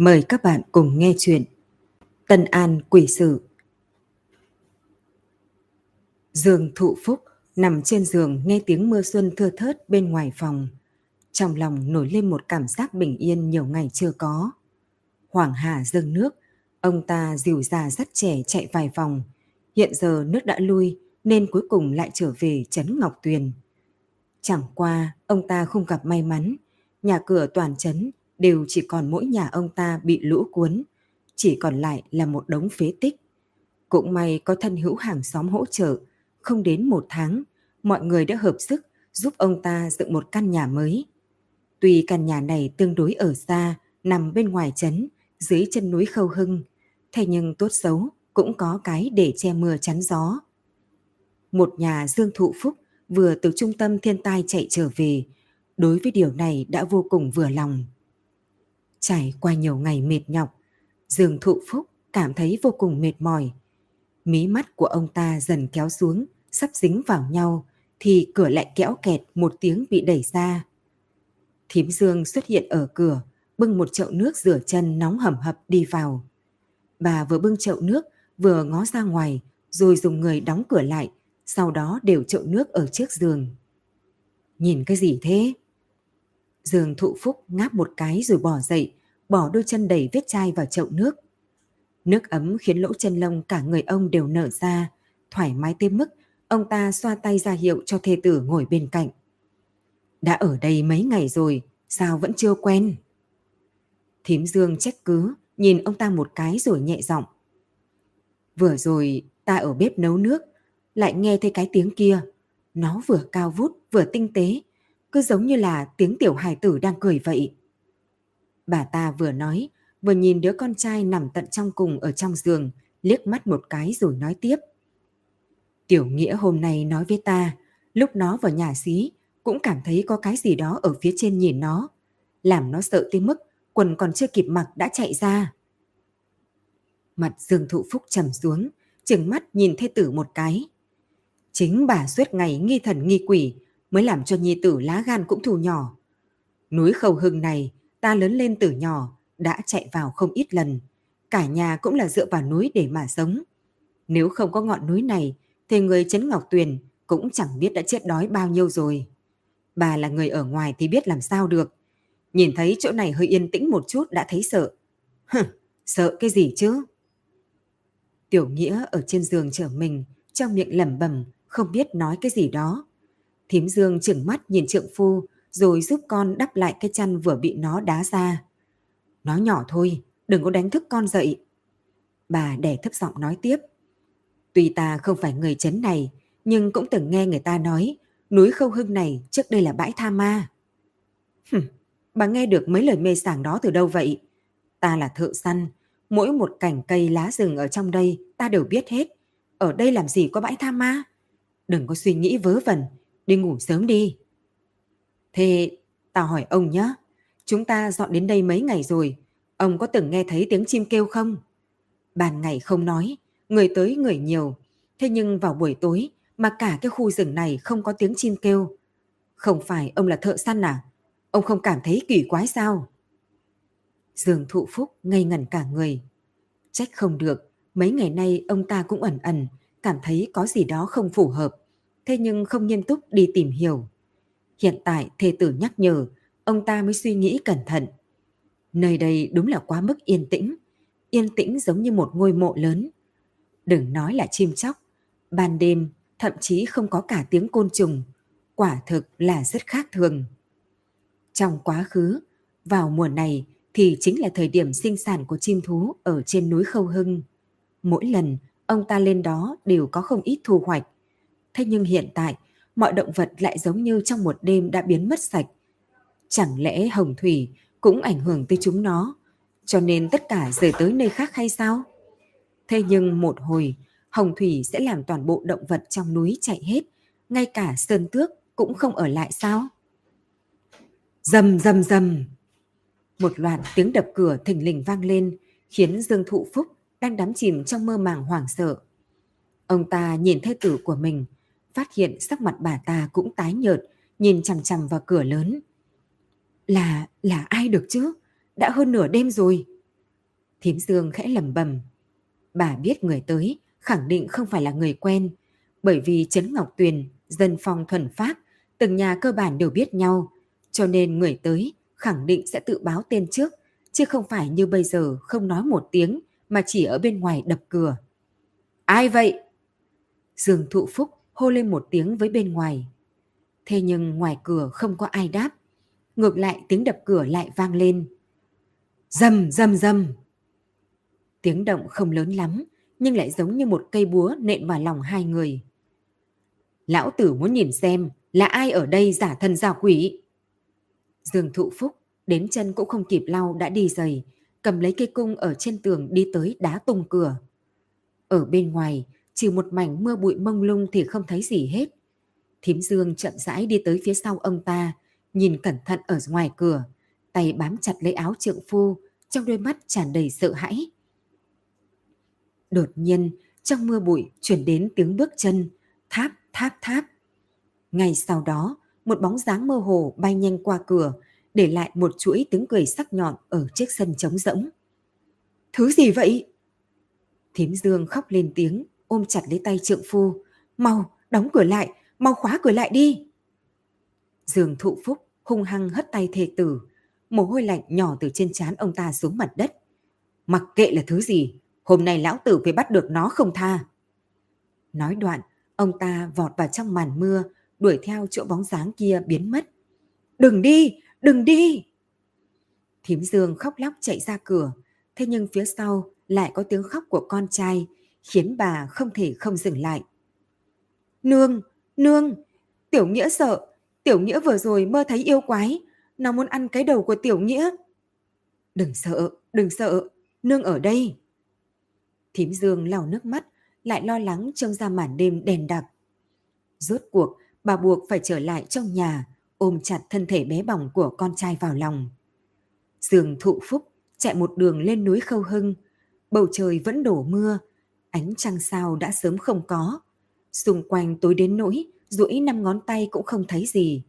Mời các bạn cùng nghe chuyện Tân An Quỷ sử. Dương Thụ Phúc nằm trên giường nghe tiếng mưa xuân thưa thớt bên ngoài phòng. Trong lòng nổi lên một cảm giác bình yên nhiều ngày chưa có. Hoàng Hà dâng nước, ông ta dìu già dắt trẻ chạy vài vòng. Hiện giờ nước đã lui nên cuối cùng lại trở về Trấn Ngọc Tuyền. Chẳng qua ông ta không gặp may mắn, nhà cửa toàn trấn đều chỉ còn mỗi nhà ông ta bị lũ cuốn, chỉ còn lại là một đống phế tích. Cũng may có thân hữu hàng xóm hỗ trợ, không đến một tháng, mọi người đã hợp sức giúp ông ta dựng một căn nhà mới. Tuy căn nhà này tương đối ở xa, nằm bên ngoài trấn, dưới chân núi Khâu Hưng, thế nhưng tốt xấu cũng có cái để che mưa chắn gió. Một nhà Dương Thụ Phúc vừa từ trung tâm thiên tai chạy trở về, đối với điều này đã vô cùng vừa lòng. Trải qua nhiều ngày mệt nhọc, Dương Thụ Phúc cảm thấy vô cùng mệt mỏi. Mí mắt của ông ta dần kéo xuống, sắp dính vào nhau, thì cửa lại kéo kẹt một tiếng bị đẩy ra. Thím Dương xuất hiện ở cửa, bưng một chậu nước rửa chân nóng hầm hập đi vào. Bà vừa bưng chậu nước, vừa ngó ra ngoài, rồi dùng người đóng cửa lại, sau đó đều chậu nước ở trước giường. Nhìn cái gì thế? giường thụ phúc ngáp một cái rồi bỏ dậy, bỏ đôi chân đầy vết chai vào chậu nước. Nước ấm khiến lỗ chân lông cả người ông đều nở ra, thoải mái tới mức ông ta xoa tay ra hiệu cho thê tử ngồi bên cạnh. Đã ở đây mấy ngày rồi, sao vẫn chưa quen? Thím Dương trách cứ, nhìn ông ta một cái rồi nhẹ giọng. Vừa rồi ta ở bếp nấu nước, lại nghe thấy cái tiếng kia. Nó vừa cao vút vừa tinh tế, cứ giống như là tiếng tiểu hài tử đang cười vậy. Bà ta vừa nói, vừa nhìn đứa con trai nằm tận trong cùng ở trong giường, liếc mắt một cái rồi nói tiếp. Tiểu Nghĩa hôm nay nói với ta, lúc nó vào nhà xí, cũng cảm thấy có cái gì đó ở phía trên nhìn nó, làm nó sợ tới mức quần còn chưa kịp mặc đã chạy ra. Mặt Dương Thụ Phúc trầm xuống, chừng mắt nhìn thê tử một cái. Chính bà suốt ngày nghi thần nghi quỷ mới làm cho nhi tử lá gan cũng thù nhỏ. Núi khâu hưng này ta lớn lên từ nhỏ, đã chạy vào không ít lần. Cả nhà cũng là dựa vào núi để mà sống. Nếu không có ngọn núi này, thì người Trấn Ngọc Tuyền cũng chẳng biết đã chết đói bao nhiêu rồi. Bà là người ở ngoài thì biết làm sao được. Nhìn thấy chỗ này hơi yên tĩnh một chút đã thấy sợ. Hừ, sợ cái gì chứ? Tiểu Nghĩa ở trên giường chở mình, trong miệng lẩm bẩm không biết nói cái gì đó. Thím Dương chừng mắt nhìn trượng phu, rồi giúp con đắp lại cái chăn vừa bị nó đá ra. Nó nhỏ thôi, đừng có đánh thức con dậy. Bà đẻ thấp giọng nói tiếp. Tuy ta không phải người chấn này, nhưng cũng từng nghe người ta nói núi khâu hưng này trước đây là bãi tha ma. Hừm, bà nghe được mấy lời mê sảng đó từ đâu vậy? Ta là thợ săn, mỗi một cảnh cây lá rừng ở trong đây ta đều biết hết. Ở đây làm gì có bãi tha ma? Đừng có suy nghĩ vớ vẩn, đi ngủ sớm đi. Thế tao hỏi ông nhé, chúng ta dọn đến đây mấy ngày rồi, ông có từng nghe thấy tiếng chim kêu không? Ban ngày không nói, người tới người nhiều, thế nhưng vào buổi tối mà cả cái khu rừng này không có tiếng chim kêu. Không phải ông là thợ săn à? Ông không cảm thấy kỳ quái sao? Dương thụ phúc ngây ngẩn cả người. Trách không được, mấy ngày nay ông ta cũng ẩn ẩn, cảm thấy có gì đó không phù hợp, thế nhưng không nghiêm túc đi tìm hiểu. Hiện tại thê tử nhắc nhở, ông ta mới suy nghĩ cẩn thận. Nơi đây đúng là quá mức yên tĩnh, yên tĩnh giống như một ngôi mộ lớn. Đừng nói là chim chóc, ban đêm thậm chí không có cả tiếng côn trùng, quả thực là rất khác thường. Trong quá khứ, vào mùa này thì chính là thời điểm sinh sản của chim thú ở trên núi Khâu Hưng. Mỗi lần ông ta lên đó đều có không ít thu hoạch. Thế nhưng hiện tại mọi động vật lại giống như trong một đêm đã biến mất sạch. Chẳng lẽ hồng thủy cũng ảnh hưởng tới chúng nó, cho nên tất cả rời tới nơi khác hay sao? Thế nhưng một hồi, hồng thủy sẽ làm toàn bộ động vật trong núi chạy hết, ngay cả sơn tước cũng không ở lại sao? Dầm dầm dầm. Một loạt tiếng đập cửa thình lình vang lên, khiến Dương Thụ Phúc đang đắm chìm trong mơ màng hoảng sợ. Ông ta nhìn thê tử của mình, phát hiện sắc mặt bà ta cũng tái nhợt, nhìn chằm chằm vào cửa lớn. Là, là ai được chứ? Đã hơn nửa đêm rồi. Thím Dương khẽ lầm bầm. Bà biết người tới khẳng định không phải là người quen, bởi vì Trấn Ngọc Tuyền, dân phong thuần phát, từng nhà cơ bản đều biết nhau, cho nên người tới khẳng định sẽ tự báo tên trước, chứ không phải như bây giờ không nói một tiếng mà chỉ ở bên ngoài đập cửa. Ai vậy? Dương Thụ Phúc hô lên một tiếng với bên ngoài. Thế nhưng ngoài cửa không có ai đáp. Ngược lại tiếng đập cửa lại vang lên. Dầm dầm dầm. Tiếng động không lớn lắm, nhưng lại giống như một cây búa nện vào lòng hai người. Lão tử muốn nhìn xem là ai ở đây giả thân giả quỷ. Dương Thụ Phúc đến chân cũng không kịp lau đã đi giày, cầm lấy cây cung ở trên tường đi tới đá tung cửa. Ở bên ngoài, chỉ một mảnh mưa bụi mông lung thì không thấy gì hết. Thím Dương chậm rãi đi tới phía sau ông ta, nhìn cẩn thận ở ngoài cửa, tay bám chặt lấy áo trượng phu, trong đôi mắt tràn đầy sợ hãi. Đột nhiên, trong mưa bụi chuyển đến tiếng bước chân, tháp tháp tháp. Ngay sau đó, một bóng dáng mơ hồ bay nhanh qua cửa, để lại một chuỗi tiếng cười sắc nhọn ở chiếc sân trống rỗng. Thứ gì vậy? Thím Dương khóc lên tiếng, ôm chặt lấy tay trượng phu. Mau, đóng cửa lại, mau khóa cửa lại đi. Dường thụ phúc hung hăng hất tay thề tử, mồ hôi lạnh nhỏ từ trên trán ông ta xuống mặt đất. Mặc kệ là thứ gì, hôm nay lão tử phải bắt được nó không tha. Nói đoạn, ông ta vọt vào trong màn mưa, đuổi theo chỗ bóng dáng kia biến mất. Đừng đi, đừng đi! Thím Dương khóc lóc chạy ra cửa, thế nhưng phía sau lại có tiếng khóc của con trai, khiến bà không thể không dừng lại. Nương, nương, Tiểu Nghĩa sợ, Tiểu Nghĩa vừa rồi mơ thấy yêu quái, nó muốn ăn cái đầu của Tiểu Nghĩa. Đừng sợ, đừng sợ, nương ở đây. Thím Dương lau nước mắt, lại lo lắng trông ra màn đêm đèn đặc. Rốt cuộc, bà buộc phải trở lại trong nhà, ôm chặt thân thể bé bỏng của con trai vào lòng. Dương thụ phúc chạy một đường lên núi Khâu Hưng. Bầu trời vẫn đổ mưa, ánh trăng sao đã sớm không có. Xung quanh tối đến nỗi, duỗi năm ngón tay cũng không thấy gì.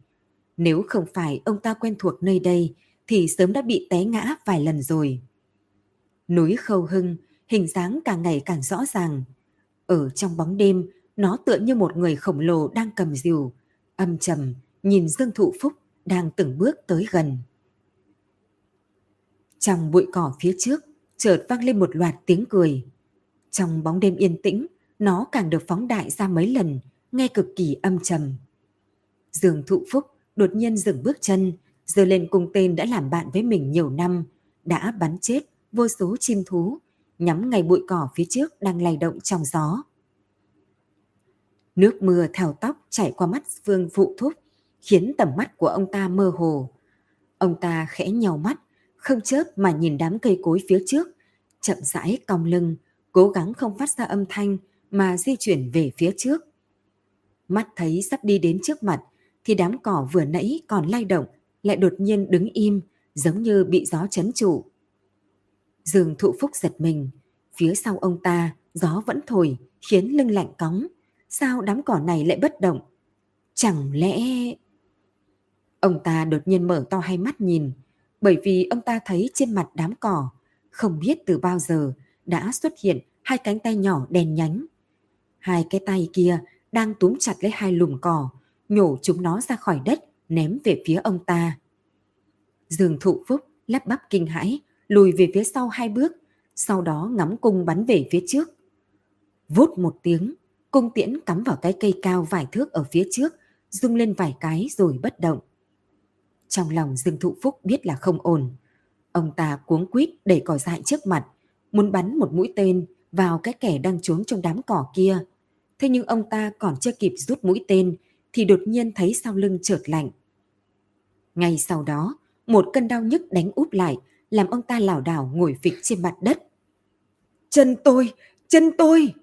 Nếu không phải ông ta quen thuộc nơi đây, thì sớm đã bị té ngã vài lần rồi. Núi Khâu Hưng, hình dáng càng ngày càng rõ ràng. Ở trong bóng đêm, nó tựa như một người khổng lồ đang cầm rìu, âm trầm, nhìn Dương Thụ Phúc đang từng bước tới gần. Trong bụi cỏ phía trước, chợt vang lên một loạt tiếng cười. Trong bóng đêm yên tĩnh, nó càng được phóng đại ra mấy lần, nghe cực kỳ âm trầm. Dương Thụ Phúc đột nhiên dừng bước chân, giơ lên cung tên đã làm bạn với mình nhiều năm, đã bắn chết vô số chim thú, nhắm ngay bụi cỏ phía trước đang lay động trong gió. Nước mưa theo tóc chảy qua mắt Vương Phụ Thúc, khiến tầm mắt của ông ta mơ hồ. Ông ta khẽ nhào mắt, không chớp mà nhìn đám cây cối phía trước, chậm rãi cong lưng, cố gắng không phát ra âm thanh mà di chuyển về phía trước. Mắt thấy sắp đi đến trước mặt, thì đám cỏ vừa nãy còn lay động, lại đột nhiên đứng im, giống như bị gió chấn trụ. Dương thụ phúc giật mình, phía sau ông ta gió vẫn thổi, khiến lưng lạnh cóng. Sao đám cỏ này lại bất động? Chẳng lẽ... Ông ta đột nhiên mở to hai mắt nhìn, bởi vì ông ta thấy trên mặt đám cỏ, không biết từ bao giờ đã xuất hiện hai cánh tay nhỏ đèn nhánh. Hai cái tay kia đang túm chặt lấy hai lùm cỏ, nhổ chúng nó ra khỏi đất, ném về phía ông ta. Dương thụ phúc lắp bắp kinh hãi, lùi về phía sau hai bước, sau đó ngắm cung bắn về phía trước. Vút một tiếng, cung tiễn cắm vào cái cây cao vài thước ở phía trước, rung lên vài cái rồi bất động. Trong lòng Dương Thụ Phúc biết là không ổn. Ông ta cuống quýt đẩy cỏ dại trước mặt, muốn bắn một mũi tên vào cái kẻ đang trốn trong đám cỏ kia. Thế nhưng ông ta còn chưa kịp rút mũi tên thì đột nhiên thấy sau lưng chợt lạnh. Ngay sau đó, một cơn đau nhức đánh úp lại, làm ông ta lảo đảo ngồi phịch trên mặt đất. Chân tôi! Chân tôi!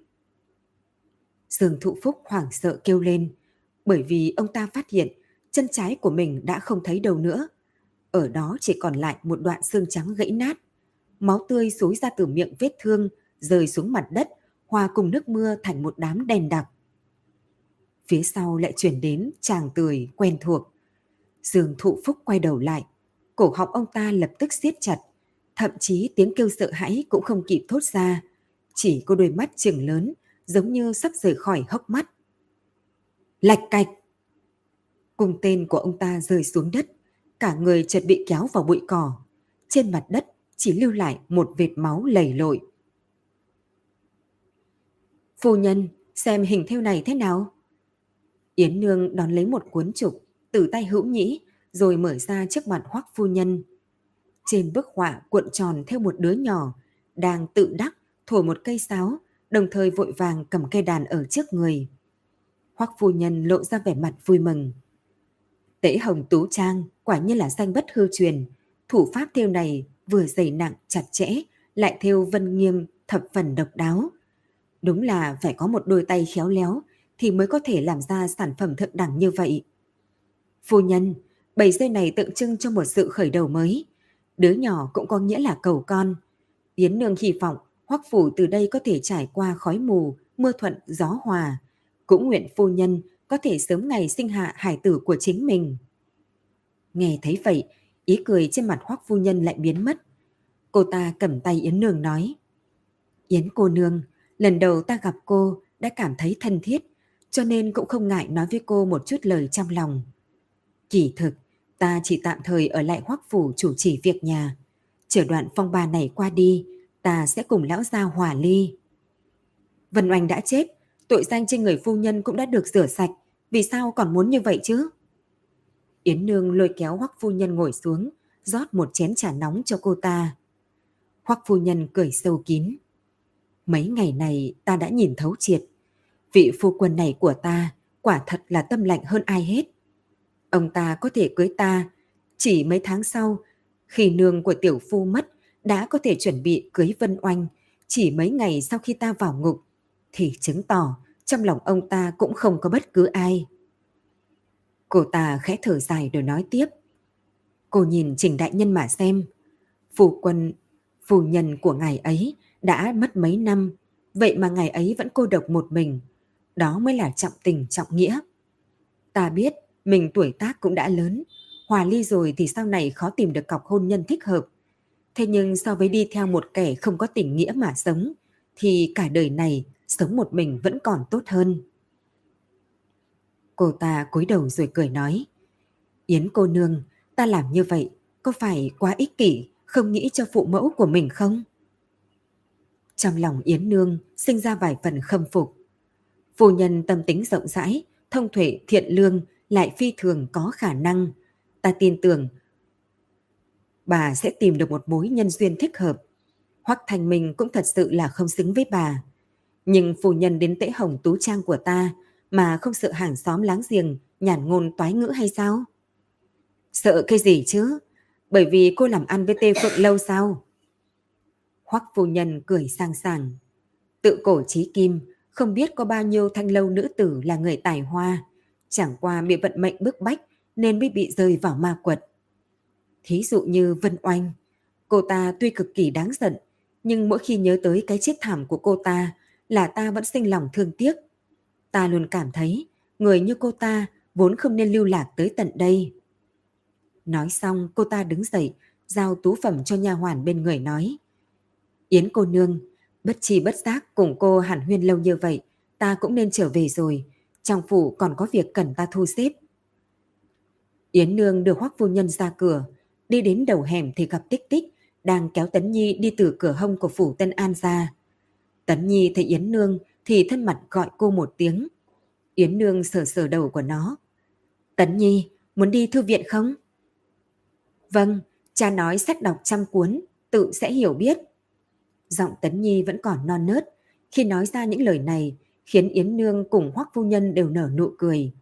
Dương Thụ Phúc hoảng sợ kêu lên, bởi vì ông ta phát hiện chân trái của mình đã không thấy đâu nữa. Ở đó chỉ còn lại một đoạn xương trắng gãy nát. Máu tươi xối ra từ miệng vết thương, rơi xuống mặt đất, hòa cùng nước mưa thành một đám đen đặc. Phía sau lại chuyển đến chàng tươi quen thuộc. Dương thụ phúc quay đầu lại, cổ họng ông ta lập tức siết chặt, thậm chí tiếng kêu sợ hãi cũng không kịp thốt ra, chỉ có đôi mắt trừng lớn, giống như sắp rời khỏi hốc mắt. Lạch cạch! Cùng tên của ông ta rơi xuống đất, cả người chợt bị kéo vào bụi cỏ. Trên mặt đất chỉ lưu lại một vệt máu lầy lội. Phu nhân, xem hình theo này thế nào? Yến Nương đón lấy một cuốn trục từ tay hữu nhĩ rồi mở ra trước mặt hoắc phu nhân. Trên bức họa cuộn tròn theo một đứa nhỏ đang tự đắc thổi một cây sáo đồng thời vội vàng cầm cây đàn ở trước người. Hoắc phu nhân lộ ra vẻ mặt vui mừng. Tễ hồng tú trang quả nhiên là danh bất hư truyền. Thủ pháp theo này vừa dày nặng chặt chẽ lại theo vân nghiêm thập phần độc đáo. Đúng là phải có một đôi tay khéo léo thì mới có thể làm ra sản phẩm thượng đẳng như vậy. Phu nhân, bảy dây này tượng trưng cho một sự khởi đầu mới. Đứa nhỏ cũng có nghĩa là cầu con. Yến Nương hy vọng Hoắc Phủ từ đây có thể trải qua khói mù, mưa thuận, gió hòa. Cũng nguyện phu nhân có thể sớm ngày sinh hạ hải tử của chính mình. Nghe thấy vậy, ý cười trên mặt Hoắc phu nhân lại biến mất. Cô ta cầm tay Yến Nương nói. Yến cô nương, lần đầu ta gặp cô đã cảm thấy thân thiết, cho nên cũng không ngại nói với cô một chút lời trong lòng. Kỳ thực, ta chỉ tạm thời ở lại hoắc phủ chủ trì việc nhà. Chờ đoạn phong ba này qua đi, ta sẽ cùng lão gia hòa ly. Vân Oanh đã chết, tội danh trên người phu nhân cũng đã được rửa sạch, vì sao còn muốn như vậy chứ? Yến Nương lôi kéo Hoắc phu nhân ngồi xuống, rót một chén trà nóng cho cô ta. Hoắc phu nhân cười sâu kín. Mấy ngày này ta đã nhìn thấu triệt. Vị phu quân này của ta quả thật là tâm lạnh hơn ai hết. Ông ta có thể cưới ta chỉ mấy tháng sau, khi nương của tiểu phu mất, đã có thể chuẩn bị cưới Vân Oanh chỉ mấy ngày sau khi ta vào ngục, thì chứng tỏ trong lòng ông ta cũng không có bất cứ ai. Cô ta khẽ thở dài rồi nói tiếp. Cô nhìn Trình Đại Nhân mà xem. Phu quân, phu nhân của ngài ấy đã mất mấy năm, vậy mà ngày ấy vẫn cô độc một mình. Đó mới là trọng tình trọng nghĩa. Ta biết mình tuổi tác cũng đã lớn, hòa ly rồi thì sau này khó tìm được cọc hôn nhân thích hợp. Thế nhưng so với đi theo một kẻ không có tình nghĩa mà sống, thì cả đời này sống một mình vẫn còn tốt hơn. Cô ta cúi đầu rồi cười nói, Yến cô nương, ta làm như vậy có phải quá ích kỷ, không nghĩ cho phụ mẫu của mình không? Trong lòng Yến Nương sinh ra vài phần khâm phục. Phu nhân tâm tính rộng rãi, thông thuệ thiện lương lại phi thường có khả năng. Ta tin tưởng bà sẽ tìm được một mối nhân duyên thích hợp. Hoắc Thành Minh cũng thật sự là không xứng với bà. Nhưng phu nhân đến tễ hồng tú trang của ta mà không sợ hàng xóm láng giềng nhàn ngôn toái ngữ hay sao? Sợ cái gì chứ? Bởi vì cô làm ăn với Tê Phượng lâu sao? Hoắc phu nhân cười sang sảng. Tự cổ trí kim, không biết có bao nhiêu thanh lâu nữ tử là người tài hoa, chẳng qua bị vận mệnh bức bách nên mới bị rơi vào ma quật. Thí dụ như Vân Oanh, cô ta tuy cực kỳ đáng giận, nhưng mỗi khi nhớ tới cái chết thảm của cô ta là ta vẫn sinh lòng thương tiếc. Ta luôn cảm thấy người như cô ta vốn không nên lưu lạc tới tận đây. Nói xong cô ta đứng dậy, giao tú phẩm cho nha hoàn bên người nói. Yến cô nương, bất chi bất giác cùng cô hẳn huyên lâu như vậy, ta cũng nên trở về rồi. Trong phủ còn có việc cần ta thu xếp. Yến nương được hoắc phu nhân ra cửa, đi đến đầu hẻm thì gặp tích tích, đang kéo Tấn Nhi đi từ cửa hông của phủ Tân An ra. Tấn Nhi thấy Yến nương thì thân mặt gọi cô một tiếng. Yến nương sờ sờ đầu của nó. Tấn Nhi, muốn đi thư viện không? Vâng, cha nói sách đọc trăm cuốn, tự sẽ hiểu biết. Giọng Tấn Nhi vẫn còn non nớt. Khi nói ra những lời này, khiến Yến Nương cùng Hoắc Phu Nhân đều nở nụ cười.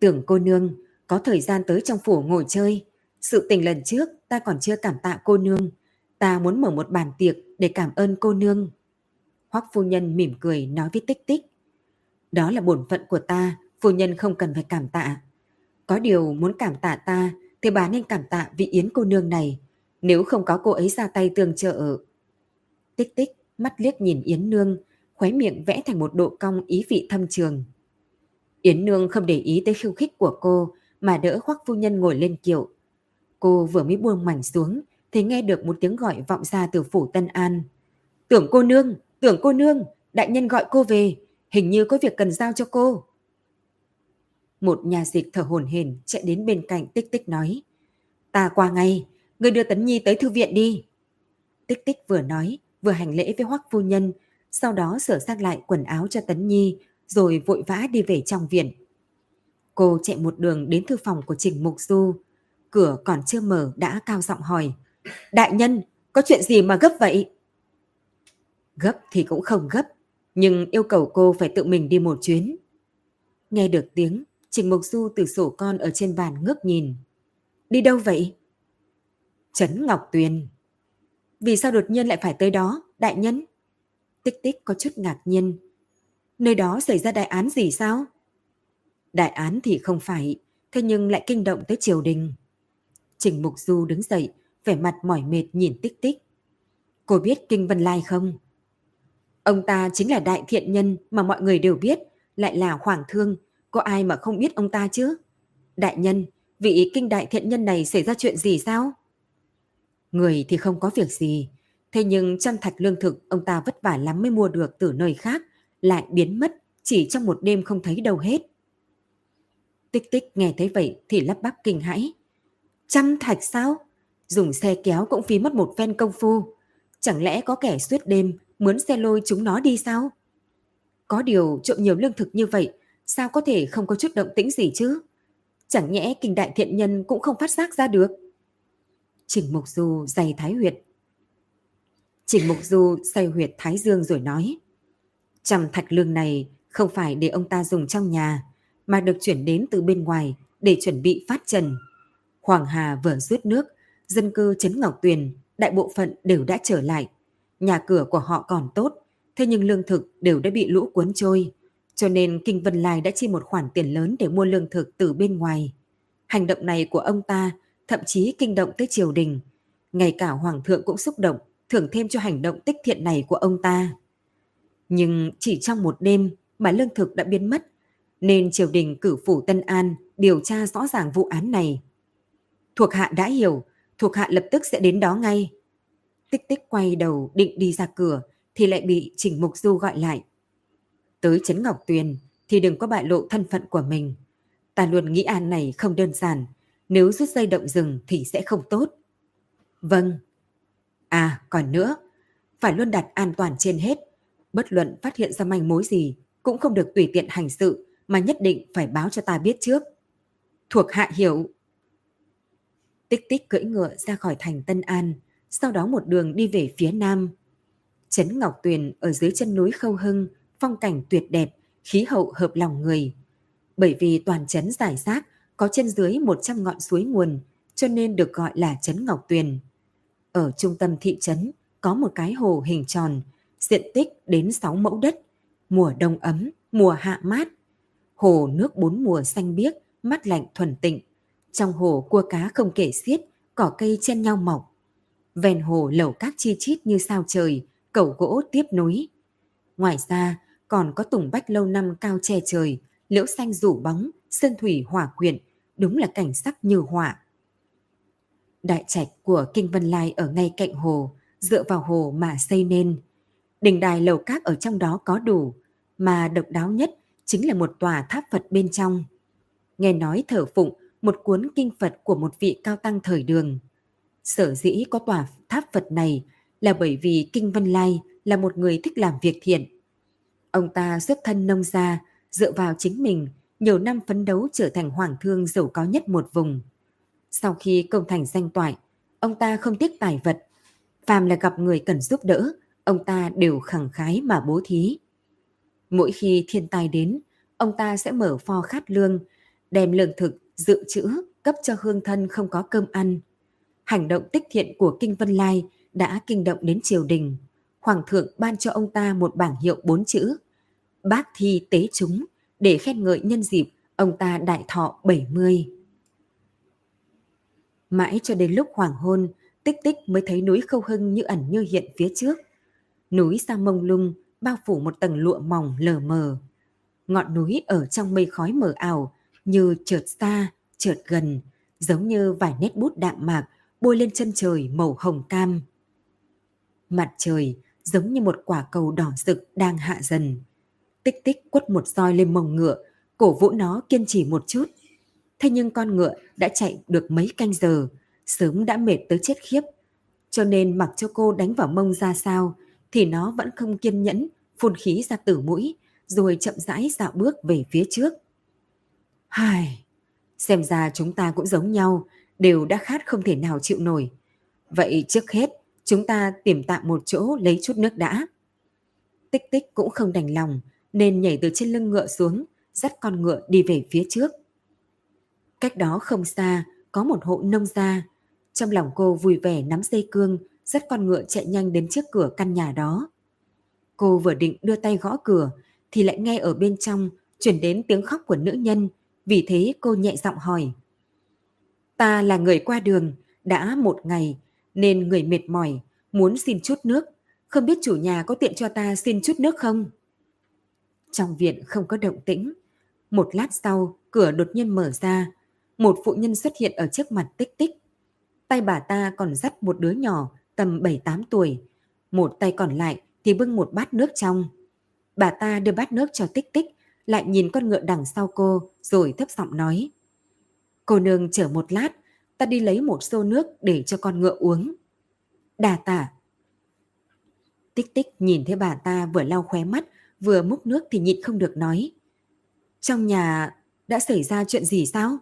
Tưởng cô Nương, có thời gian tới trong phủ ngồi chơi. Sự tình lần trước ta còn chưa cảm tạ cô Nương. Ta muốn mở một bàn tiệc để cảm ơn cô Nương. Hoắc Phu Nhân mỉm cười nói với Tích Tích. Đó là bổn phận của ta, Phu Nhân không cần phải cảm tạ. Có điều muốn cảm tạ ta thì bà nên cảm tạ vị Yến cô nương này. Nếu không có cô ấy ra tay tương trợ Tích tích, mắt liếc nhìn Yến Nương, khóe miệng vẽ thành một độ cong ý vị thâm trường. Yến Nương không để ý tới khiêu khích của cô mà đỡ khoác phu nhân ngồi lên kiệu. Cô vừa mới buông mảnh xuống thì nghe được một tiếng gọi vọng ra từ phủ Tân An. Tưởng cô nương, tưởng cô nương, đại nhân gọi cô về, hình như có việc cần giao cho cô. Một nhà dịch thở hổn hển chạy đến bên cạnh tích tích nói. Ta qua ngay, người đưa Tấn Nhi tới thư viện đi. Tích tích vừa nói, vừa hành lễ với hoắc phu nhân, sau đó sửa sang lại quần áo cho Tấn Nhi, rồi vội vã đi về trong viện. Cô chạy một đường đến thư phòng của Trình Mục Du. Cửa còn chưa mở đã cao giọng hỏi. Đại nhân, có chuyện gì mà gấp vậy? Gấp thì cũng không gấp, nhưng yêu cầu cô phải tự mình đi một chuyến. Nghe được tiếng, Trình Mục Du từ sổ con ở trên bàn ngước nhìn. Đi đâu vậy? Trấn Ngọc Tuyền. Vì sao đột nhiên lại phải tới đó, đại nhân? Tích tích có chút ngạc nhiên. Nơi đó xảy ra đại án gì sao? Đại án thì không phải, thế nhưng lại kinh động tới triều đình. Trình Mục Du đứng dậy, vẻ mặt mỏi mệt nhìn tích tích. Cô biết Kinh Vân Lai không? Ông ta chính là đại thiện nhân mà mọi người đều biết, lại là hoàng thương, có ai mà không biết ông ta chứ? Đại nhân, vị kinh đại thiện nhân này xảy ra chuyện gì sao? Người thì không có việc gì, thế nhưng trăm thạch lương thực ông ta vất vả lắm mới mua được từ nơi khác, lại biến mất chỉ trong một đêm không thấy đâu hết. Tích tích nghe thấy vậy thì lắp bắp kinh hãi. Trăm thạch sao? Dùng xe kéo cũng phí mất một phen công phu. Chẳng lẽ có kẻ suốt đêm mướn xe lôi chúng nó đi sao? Có điều trộm nhiều lương thực như vậy, sao có thể không có chút động tĩnh gì chứ? Chẳng nhẽ kinh đại thiện nhân cũng không phát giác ra được. Trình Mục Du dày thái huyệt. Trình Mục Du dày huyệt thái dương rồi nói. Trăm thạch lương này không phải để ông ta dùng trong nhà, mà được chuyển đến từ bên ngoài để chuẩn bị phát trần. Hoàng Hà vừa rút nước, dân cư Trấn Ngọc Tuyền, đại bộ phận đều đã trở lại. Nhà cửa của họ còn tốt, thế nhưng lương thực đều đã bị lũ cuốn trôi. Cho nên Kinh Vân Lai đã chi một khoản tiền lớn để mua lương thực từ bên ngoài. Hành động này của ông ta thậm chí kinh động tới triều đình. Ngay cả Hoàng thượng cũng xúc động, thưởng thêm cho hành động tích thiện này của ông ta. Nhưng chỉ trong một đêm mà lương thực đã biến mất, nên triều đình cử phủ Tân An điều tra rõ ràng vụ án này. Thuộc hạ đã hiểu, thuộc hạ lập tức sẽ đến đó ngay. Tích tích quay đầu định đi ra cửa thì lại bị Trình Mục Du gọi lại. Tới Trấn Ngọc Tuyền thì đừng có bại lộ thân phận của mình. Ta luôn nghĩ an này không đơn giản, nếu rút dây động rừng thì sẽ không tốt. Vâng. À, còn nữa, phải luôn đặt an toàn trên hết. Bất luận phát hiện ra manh mối gì, cũng không được tùy tiện hành sự, mà nhất định phải báo cho ta biết trước. Thuộc hạ hiểu. Tích tích cưỡi ngựa ra khỏi thành Tân An, sau đó một đường đi về phía nam. Trấn Ngọc Tuyền ở dưới chân núi Khâu Hưng, phong cảnh tuyệt đẹp, khí hậu hợp lòng người. Bởi vì toàn trấn giải rác có trên dưới 100 ngọn suối nguồn, cho nên được gọi là Trấn Ngọc Tuyền. Ở trung tâm thị trấn có một cái hồ hình tròn, diện tích đến 6 mẫu đất, mùa đông ấm, mùa hạ mát. Hồ nước bốn mùa xanh biếc, mát lạnh thuần tịnh. Trong hồ cua cá không kể xiết, cỏ cây chen nhau mọc. Ven hồ lẩu các chi chít như sao trời, cầu gỗ tiếp nối. Ngoài ra, còn có tùng bách lâu năm cao che trời, liễu xanh rủ bóng, sơn thủy hỏa quyện, đúng là cảnh sắc như họa. Đại trạch của Kinh Vân Lai ở ngay cạnh hồ, dựa vào hồ mà xây nên. Đình đài lầu các ở trong đó có đủ, mà độc đáo nhất chính là một tòa tháp Phật bên trong. Nghe nói thở phụng một cuốn kinh Phật của một vị cao tăng thời đường. Sở dĩ có tòa tháp Phật này là bởi vì Kinh Vân Lai là một người thích làm việc thiện. Ông ta xuất thân nông gia, dựa vào chính mình, nhiều năm phấn đấu trở thành hoàng thương giàu có nhất một vùng. Sau khi công thành danh toại, ông ta không tiếc tài vật. Phàm là gặp người cần giúp đỡ, ông ta đều khẳng khái mà bố thí. Mỗi khi thiên tai đến, ông ta sẽ mở pho khát lương, đem lương thực, dự trữ, cấp cho hương thân không có cơm ăn. Hành động tích thiện của Kinh Vân Lai đã kinh động đến triều đình. Hoàng thượng ban cho ông ta một bảng hiệu bốn chữ. Bác thi tế chúng để khen ngợi nhân dịp ông ta đại thọ 70. Mãi cho đến lúc hoàng hôn, tích tích mới thấy núi khâu hưng như ẩn như hiện phía trước. Núi xa mông lung, bao phủ một tầng lụa mỏng lờ mờ. Ngọn núi ở trong mây khói mờ ảo, như chợt xa, chợt gần, giống như vài nét bút đạm mạc bôi lên chân trời màu hồng cam. Mặt trời giống như một quả cầu đỏ rực đang hạ dần. Tích tích quất một roi lên mông ngựa, cổ vũ nó kiên trì một chút. Thế nhưng con ngựa đã chạy được mấy canh giờ, sớm đã mệt tới chết khiếp. Cho nên mặc cho cô đánh vào mông ra sao, thì nó vẫn không kiên nhẫn, phun khí ra từ mũi, rồi chậm rãi dạo bước về phía trước. Hài, xem ra chúng ta cũng giống nhau, đều đã khát không thể nào chịu nổi. Vậy trước hết, chúng ta tìm tạm một chỗ lấy chút nước đã. Tích tích cũng không đành lòng, nên nhảy từ trên lưng ngựa xuống, dắt con ngựa đi về phía trước. Cách đó không xa, có một hộ nông gia. Trong lòng cô vui vẻ nắm dây cương, dắt con ngựa chạy nhanh đến trước cửa căn nhà đó. Cô vừa định đưa tay gõ cửa, thì lại nghe ở bên trong chuyển đến tiếng khóc của nữ nhân, vì thế cô nhẹ giọng hỏi. Ta là người qua đường, đã một ngày, nên người mệt mỏi, muốn xin chút nước, không biết chủ nhà có tiện cho ta xin chút nước không? Trong viện không có động tĩnh. Một lát sau, cửa đột nhiên mở ra, một phụ nhân xuất hiện ở trước mặt tích tích. Tay bà ta còn dắt một đứa nhỏ tầm 7-8 tuổi, một tay còn lại thì bưng một bát nước trong. Bà ta đưa bát nước cho tích tích, lại nhìn con ngựa đằng sau cô rồi thấp giọng nói. Cô nương chờ một lát, ta đi lấy một xô nước để cho con ngựa uống. Đà tả. Tích tích nhìn thấy bà ta vừa lau khóe mắt, vừa múc nước thì nhịn không được nói. Trong nhà đã xảy ra chuyện gì sao?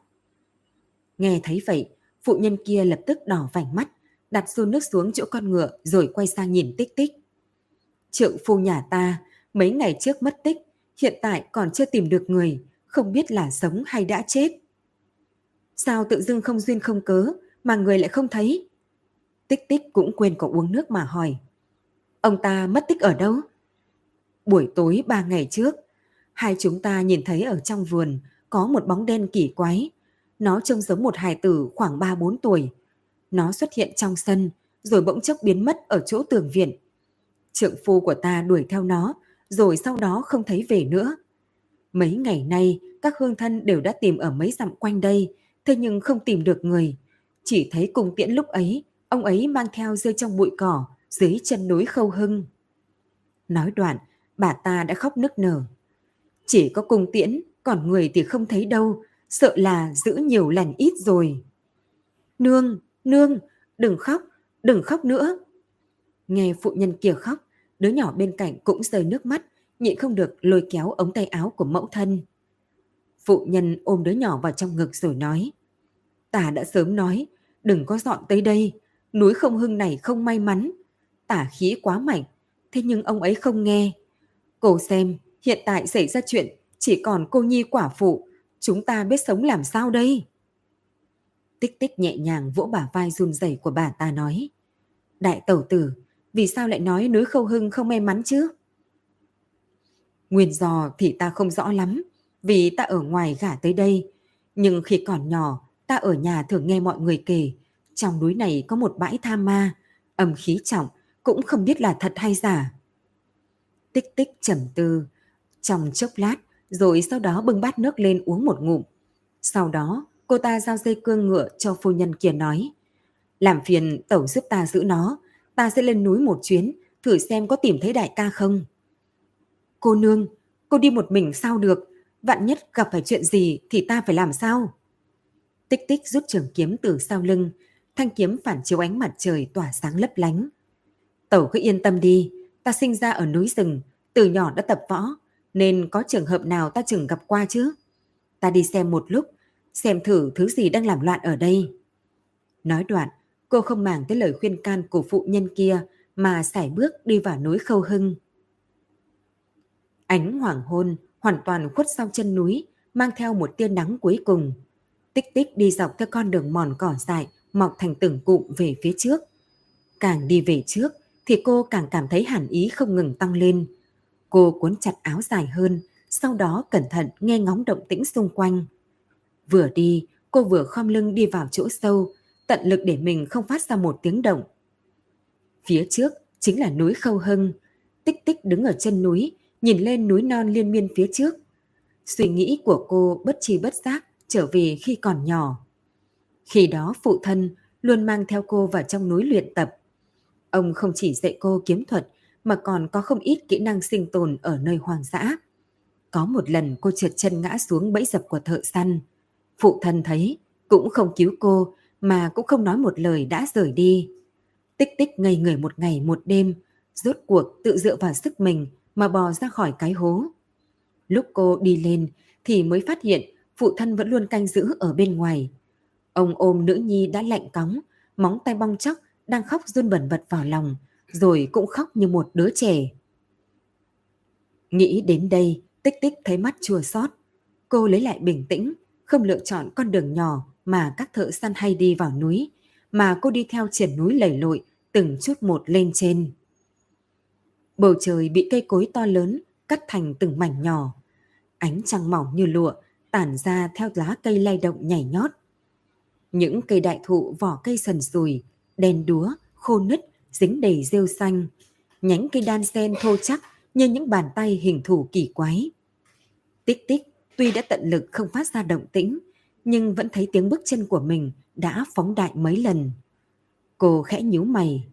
Nghe thấy vậy, phụ nhân kia lập tức đỏ vành mắt, đặt xô nước xuống chỗ con ngựa rồi quay sang nhìn tích tích. Trượng phu nhà ta mấy ngày trước mất tích, hiện tại còn chưa tìm được người, không biết là sống hay đã chết. Sao tự dưng không duyên không cớ mà người lại không thấy? Tích tích cũng quên có uống nước mà hỏi. Ông ta mất tích ở đâu? Buổi tối ba ngày trước, hai chúng ta nhìn thấy ở trong vườn có một bóng đen kỳ quái. Nó trông giống một hài tử khoảng 3-4 tuổi. Nó xuất hiện trong sân, rồi bỗng chốc biến mất ở chỗ tường viện. Trượng phu của ta đuổi theo nó, rồi sau đó không thấy về nữa. Mấy ngày nay, các hương thân đều đã tìm ở mấy dặm quanh đây, thế nhưng không tìm được người. Chỉ thấy cùng tiễn lúc ấy, ông ấy mang theo rơi trong bụi cỏ, dưới chân núi khâu hưng. Nói đoạn, bà ta đã khóc nức nở. Chỉ có cung tiễn, còn người thì không thấy đâu, sợ là giữ nhiều lành ít rồi. Nương, nương, đừng khóc, đừng khóc nữa. Nghe phụ nhân kia khóc, đứa nhỏ bên cạnh cũng rơi nước mắt, nhịn không được lôi kéo ống tay áo của mẫu thân. Phụ nhân ôm đứa nhỏ vào trong ngực rồi nói, tả đã sớm nói, đừng có dọn tới đây, núi không hưng này không may mắn, tả khí quá mạnh, thế nhưng ông ấy không nghe. Cô xem, hiện tại xảy ra chuyện, chỉ còn cô nhi quả phụ, chúng ta biết sống làm sao đây? Tích tích nhẹ nhàng vỗ bả vai run rẩy của bà ta nói. Đại tẩu tử, vì sao lại nói núi khâu hưng không may mắn chứ? Nguyên do thì ta không rõ lắm, vì ta ở ngoài gả tới đây. Nhưng khi còn nhỏ, ta ở nhà thường nghe mọi người kể, trong núi này có một bãi tha ma, âm khí trọng, cũng không biết là thật hay giả. Tích tích trầm tư, trong chốc lát, rồi sau đó bưng bát nước lên uống một ngụm. Sau đó, cô ta giao dây cương ngựa cho phu nhân kia nói, làm phiền tẩu giúp ta giữ nó, ta sẽ lên núi một chuyến, thử xem có tìm thấy đại ca không. Cô nương, cô đi một mình sao được, vạn nhất gặp phải chuyện gì thì ta phải làm sao? Tích tích rút trường kiếm từ sau lưng, thanh kiếm phản chiếu ánh mặt trời tỏa sáng lấp lánh. Tẩu cứ yên tâm đi, ta sinh ra ở núi rừng, từ nhỏ đã tập võ, nên có trường hợp nào ta chừng gặp qua chứ? Ta đi xem một lúc, xem thử thứ gì đang làm loạn ở đây. Nói đoạn, cô không màng tới lời khuyên can của phụ nhân kia mà sải bước đi vào núi khâu hưng. Ánh hoàng hôn hoàn toàn khuất sau chân núi, mang theo một tia nắng cuối cùng. Tích tích đi dọc theo con đường mòn cỏ dại, mọc thành từng cụm về phía trước. Càng đi về trước, thì cô càng cảm thấy hàn ý không ngừng tăng lên. Cô cuốn chặt áo dài hơn, sau đó cẩn thận nghe ngóng động tĩnh xung quanh. Vừa đi, cô vừa khom lưng đi vào chỗ sâu, tận lực để mình không phát ra một tiếng động. Phía trước chính là núi Khâu Hưng, tích tích đứng ở chân núi, nhìn lên núi non liên miên phía trước. Suy nghĩ của cô bất chi bất giác trở về khi còn nhỏ. Khi đó phụ thân luôn mang theo cô vào trong núi luyện tập. Ông không chỉ dạy cô kiếm thuật mà còn có không ít kỹ năng sinh tồn ở nơi hoang dã. Có một lần cô trượt chân ngã xuống bẫy dập của thợ săn. Phụ thân thấy, cũng không cứu cô mà cũng không nói một lời đã rời đi. Tích tích ngây người một ngày một đêm, rốt cuộc tự dựa vào sức mình mà bò ra khỏi cái hố. Lúc cô đi lên thì mới phát hiện phụ thân vẫn luôn canh giữ ở bên ngoài. Ông ôm nữ nhi đã lạnh cóng, móng tay bong chóc, đang khóc run bẩn bật vào lòng, rồi cũng khóc như một đứa trẻ. Nghĩ đến đây, tích tích thấy mắt chua xót. Cô lấy lại bình tĩnh, không lựa chọn con đường nhỏ mà các thợ săn hay đi vào núi, mà cô đi theo triển núi lầy lội, từng chút một lên trên. Bầu trời bị cây cối to lớn cắt thành từng mảnh nhỏ. Ánh trăng mỏng như lụa tản ra theo lá cây lay động nhảy nhót. Những cây đại thụ vỏ cây sần sùi, đen đúa, khô nứt, dính đầy rêu xanh. Nhánh cây đan sen thô chắc như những bàn tay hình thù kỳ quái. Tích tích tuy đã tận lực không phát ra động tĩnh, nhưng vẫn thấy tiếng bước chân của mình đã phóng đại mấy lần. Cô khẽ nhíu mày.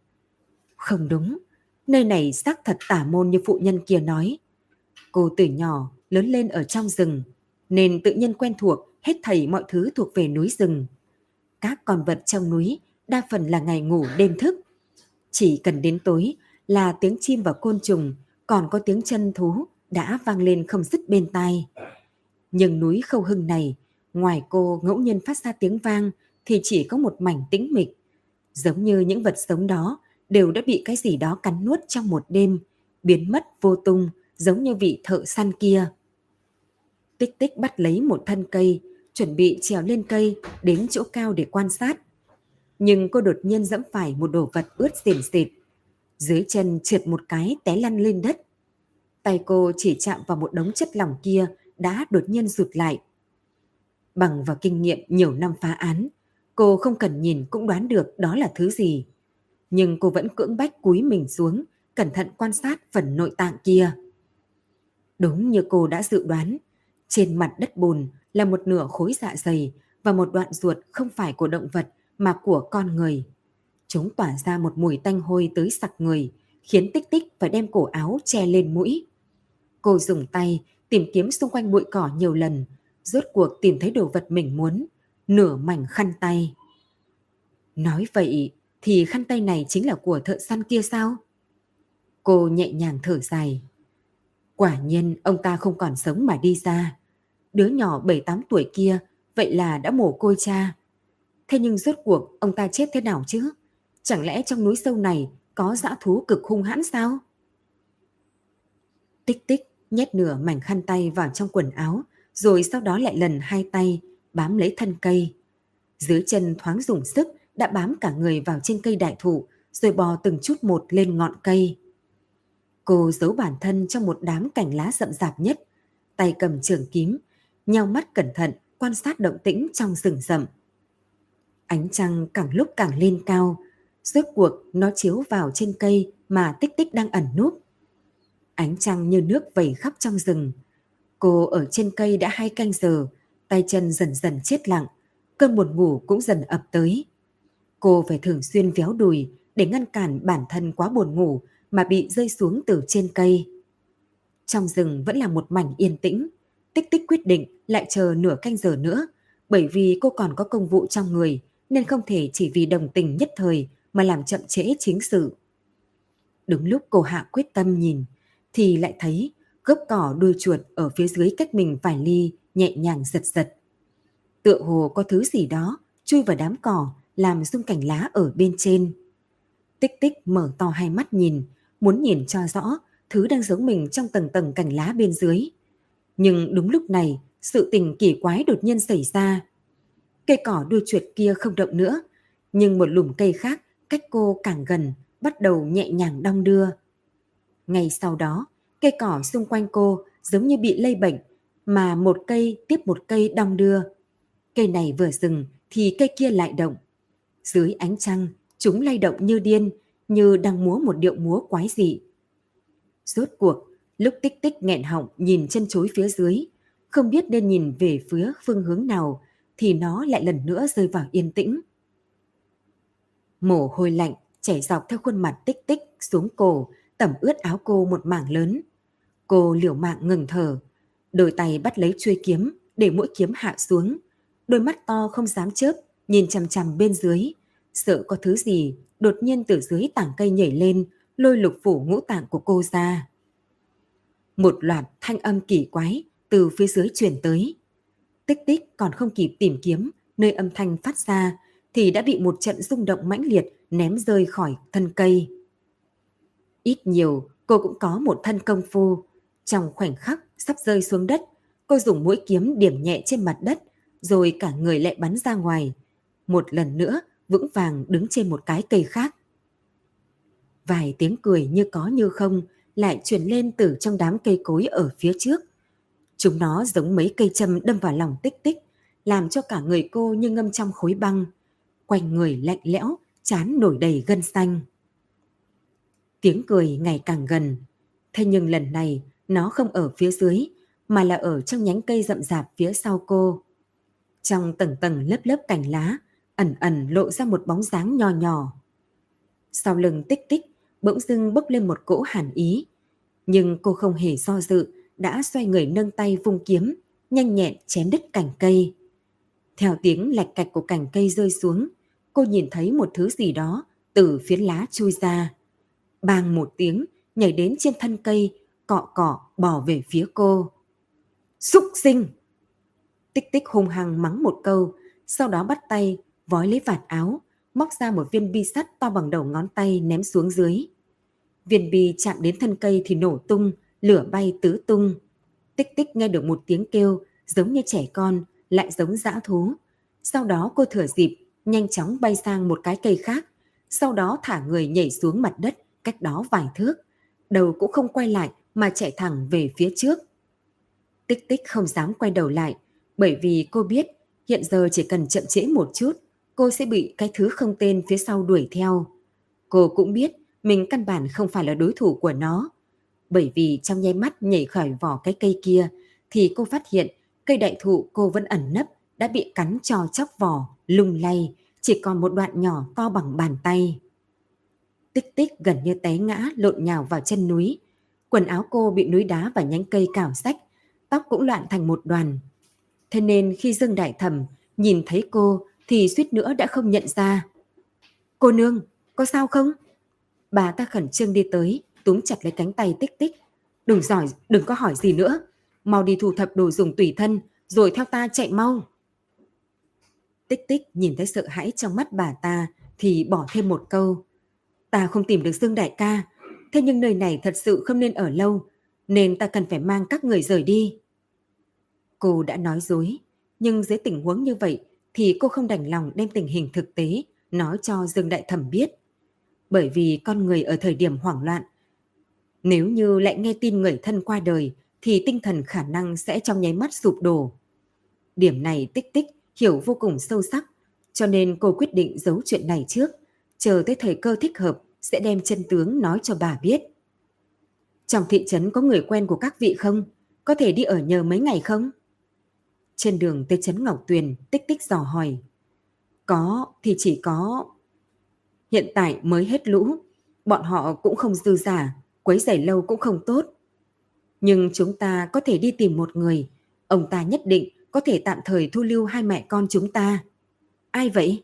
Không đúng, nơi này xác thật tả môn như phụ nhân kia nói. Cô từ nhỏ lớn lên ở trong rừng, nên tự nhiên quen thuộc hết thảy mọi thứ thuộc về núi rừng. Các con vật trong núi đa phần là ngày ngủ đêm thức. Chỉ cần đến tối là tiếng chim và côn trùng, còn có tiếng chân thú đã vang lên không dứt bên tai. Nhưng núi khâu hưng này, ngoài cô ngẫu nhiên phát ra tiếng vang thì chỉ có một mảnh tĩnh mịch. Giống như những vật sống đó đều đã bị cái gì đó cắn nuốt trong một đêm, biến mất vô tung, giống như vị thợ săn kia. Tích tích bắt lấy một thân cây, chuẩn bị trèo lên cây đến chỗ cao để quan sát. Nhưng cô đột nhiên dẫm phải một đồ vật ướt xỉn xịt. Dưới chân trượt một cái té lăn lên đất. Tay cô chỉ chạm vào một đống chất lỏng kia đã đột nhiên rụt lại. Bằng vào kinh nghiệm nhiều năm phá án, cô không cần nhìn cũng đoán được đó là thứ gì. Nhưng cô vẫn cưỡng bách cúi mình xuống, cẩn thận quan sát phần nội tạng kia. Đúng như cô đã dự đoán, trên mặt đất bùn là một nửa khối dạ dày và một đoạn ruột không phải của động vật mà của con người. Chúng tỏa ra một mùi tanh hôi tới sặc người, khiến tích tích phải đem cổ áo che lên mũi. Cô dùng tay tìm kiếm xung quanh bụi cỏ nhiều lần, rốt cuộc tìm thấy đồ vật mình muốn, nửa mảnh khăn tay. Nói vậy thì khăn tay này chính là của thợ săn kia sao? Cô nhẹ nhàng thở dài. Quả nhiên ông ta không còn sống mà đi ra. Đứa nhỏ 7-8 tuổi kia vậy là đã mổ côi cha. Thế nhưng rốt cuộc ông ta chết thế nào chứ? Chẳng lẽ trong núi sâu này có dã thú cực hung hãn sao? Tích tích nhét nửa mảnh khăn tay vào trong quần áo rồi sau đó lại lần hai tay bám lấy thân cây. Dưới chân thoáng dùng sức đã bám cả người vào trên cây đại thụ rồi bò từng chút một lên ngọn cây. Cô giấu bản thân trong một đám cành lá rậm rạp nhất, tay cầm trường kiếm, nhau mắt cẩn thận quan sát động tĩnh trong rừng rậm. Ánh trăng càng lúc càng lên cao, rước cuộc nó chiếu vào trên cây mà tích tích đang ẩn núp. Ánh trăng như nước vẩy khắp trong rừng. Cô ở trên cây đã hai canh giờ, tay chân dần dần chết lặng, cơn buồn ngủ cũng dần ập tới. Cô phải thường xuyên véo đùi để ngăn cản bản thân quá buồn ngủ mà bị rơi xuống từ trên cây. Trong rừng vẫn là một mảnh yên tĩnh, tích tích quyết định lại chờ nửa canh giờ nữa, bởi vì cô còn có công vụ trong người nên không thể chỉ vì đồng tình nhất thời mà làm chậm trễ chính sự. Đúng lúc cô hạ quyết tâm nhìn, thì lại thấy gốc cỏ đuôi chuột ở phía dưới cách mình vài ly nhẹ nhàng giật giật. Tựa hồ có thứ gì đó chui vào đám cỏ làm rung cảnh lá ở bên trên. Tích tích mở to hai mắt nhìn, muốn nhìn cho rõ thứ đang giấu mình trong tầng tầng cành lá bên dưới. Nhưng đúng lúc này, sự tình kỳ quái đột nhiên xảy ra. Cây cỏ đuôi chuột kia không động nữa, nhưng một lùm cây khác cách cô càng gần bắt đầu nhẹ nhàng đong đưa. Ngay sau đó, cây cỏ xung quanh cô giống như bị lây bệnh, mà một cây tiếp một cây đong đưa. Cây này vừa dừng thì cây kia lại động. Dưới ánh trăng, chúng lay động như điên, như đang múa một điệu múa quái dị. Rốt cuộc, lúc tích tích nghẹn họng nhìn chân chối phía dưới, không biết nên nhìn về phía phương hướng nào, thì nó lại lần nữa rơi vào yên tĩnh. Mồ hôi lạnh chảy dọc theo khuôn mặt tích tích xuống cổ, tẩm ướt áo cô một mảng lớn. Cô liều mạng ngừng thở, đôi tay bắt lấy chuôi kiếm để mũi kiếm hạ xuống. Đôi mắt to không dám chớp, nhìn chằm chằm bên dưới, sợ có thứ gì đột nhiên từ dưới tảng cây nhảy lên, lôi lục phủ ngũ tạng của cô ra. Một loạt thanh âm kỳ quái từ phía dưới truyền tới. Tích tích còn không kịp tìm kiếm nơi âm thanh phát ra thì đã bị một trận rung động mãnh liệt ném rơi khỏi thân cây. Ít nhiều, cô cũng có một thân công phu. Trong khoảnh khắc sắp rơi xuống đất, cô dùng mũi kiếm điểm nhẹ trên mặt đất, rồi cả người lại bắn ra ngoài. Một lần nữa, vững vàng đứng trên một cái cây khác. Vài tiếng cười như có như không lại truyền lên từ trong đám cây cối ở phía trước. Chúng nó giống mấy cây châm đâm vào lòng tích tích, làm cho cả người cô như ngâm trong khối băng. Quanh người lạnh lẽo, chán nổi đầy gân xanh. Tiếng cười ngày càng gần, thế nhưng lần này nó không ở phía dưới, mà là ở trong nhánh cây rậm rạp phía sau cô. Trong tầng tầng lớp lớp cành lá, ẩn ẩn lộ ra một bóng dáng nho nhỏ. Sau lưng tích tích, bỗng dưng bốc lên một cỗ hàn ý. Nhưng cô không hề do dự, đã xoay người nâng tay vung kiếm, nhanh nhẹn chém đứt cành cây. Theo tiếng lạch cạch của cành cây rơi xuống, cô nhìn thấy một thứ gì đó từ phiến lá chui ra. Bang một tiếng, nhảy đến trên thân cây, cọ cọ bỏ về phía cô. Xúc sinh! Tích tích hung hăng mắng một câu, sau đó bắt tay, vói lấy vạt áo, móc ra một viên bi sắt to bằng đầu ngón tay ném xuống dưới. Viên bi chạm đến thân cây thì nổ tung, lửa bay tứ tung. Tích tích nghe được một tiếng kêu giống như trẻ con, lại giống dã thú. Sau đó cô thừa dịp, nhanh chóng bay sang một cái cây khác, sau đó thả người nhảy xuống mặt đất cách đó vài thước. Đầu cũng không quay lại mà chạy thẳng về phía trước. Tích tích không dám quay đầu lại, bởi vì cô biết hiện giờ chỉ cần chậm trễ một chút, cô sẽ bị cái thứ không tên phía sau đuổi theo. Cô cũng biết mình căn bản không phải là đối thủ của nó. Bởi vì trong nháy mắt nhảy khỏi vỏ cái cây kia thì cô phát hiện cây đại thụ cô vẫn ẩn nấp đã bị cắn cho chóc vỏ, lung lay, chỉ còn một đoạn nhỏ to bằng bàn tay. Tích tích gần như té ngã lộn nhào vào chân núi. Quần áo cô bị núi đá và nhánh cây cào sách, tóc cũng loạn thành một đoàn. Thế nên khi Dương Đại Thẩm nhìn thấy cô thì suýt nữa đã không nhận ra. Cô nương, có sao không? Bà ta khẩn trương đi tới, túm chặt lấy cánh tay tích tích. Đừng giỏi, đừng có hỏi gì nữa. Mau đi thu thập đồ dùng tùy thân, rồi theo ta chạy mau. Tích tích nhìn thấy sợ hãi trong mắt bà ta thì bỏ thêm một câu. Ta không tìm được Dương Đại ca, thế nhưng nơi này thật sự không nên ở lâu, nên ta cần phải mang các người rời đi. Cô đã nói dối, nhưng dưới tình huống như vậy thì cô không đành lòng đem tình hình thực tế nói cho Dương Đại Thẩm biết. Bởi vì con người ở thời điểm hoảng loạn, nếu như lại nghe tin người thân qua đời thì tinh thần khả năng sẽ trong nháy mắt sụp đổ. Điểm này tích tích hiểu vô cùng sâu sắc, cho nên cô quyết định giấu chuyện này trước, chờ tới thời cơ thích hợp sẽ đem chân tướng nói cho bà biết. Trong thị trấn có người quen của các vị không? Có thể đi ở nhờ mấy ngày không? Trên đường tới trấn Ngọc Tuyền, tích tích dò hỏi. Có thì chỉ có... Hiện tại mới hết lũ, bọn họ cũng không dư giả, quấy rầy lâu cũng không tốt. Nhưng chúng ta có thể đi tìm một người, ông ta nhất định có thể tạm thời thu lưu hai mẹ con chúng ta. Ai vậy?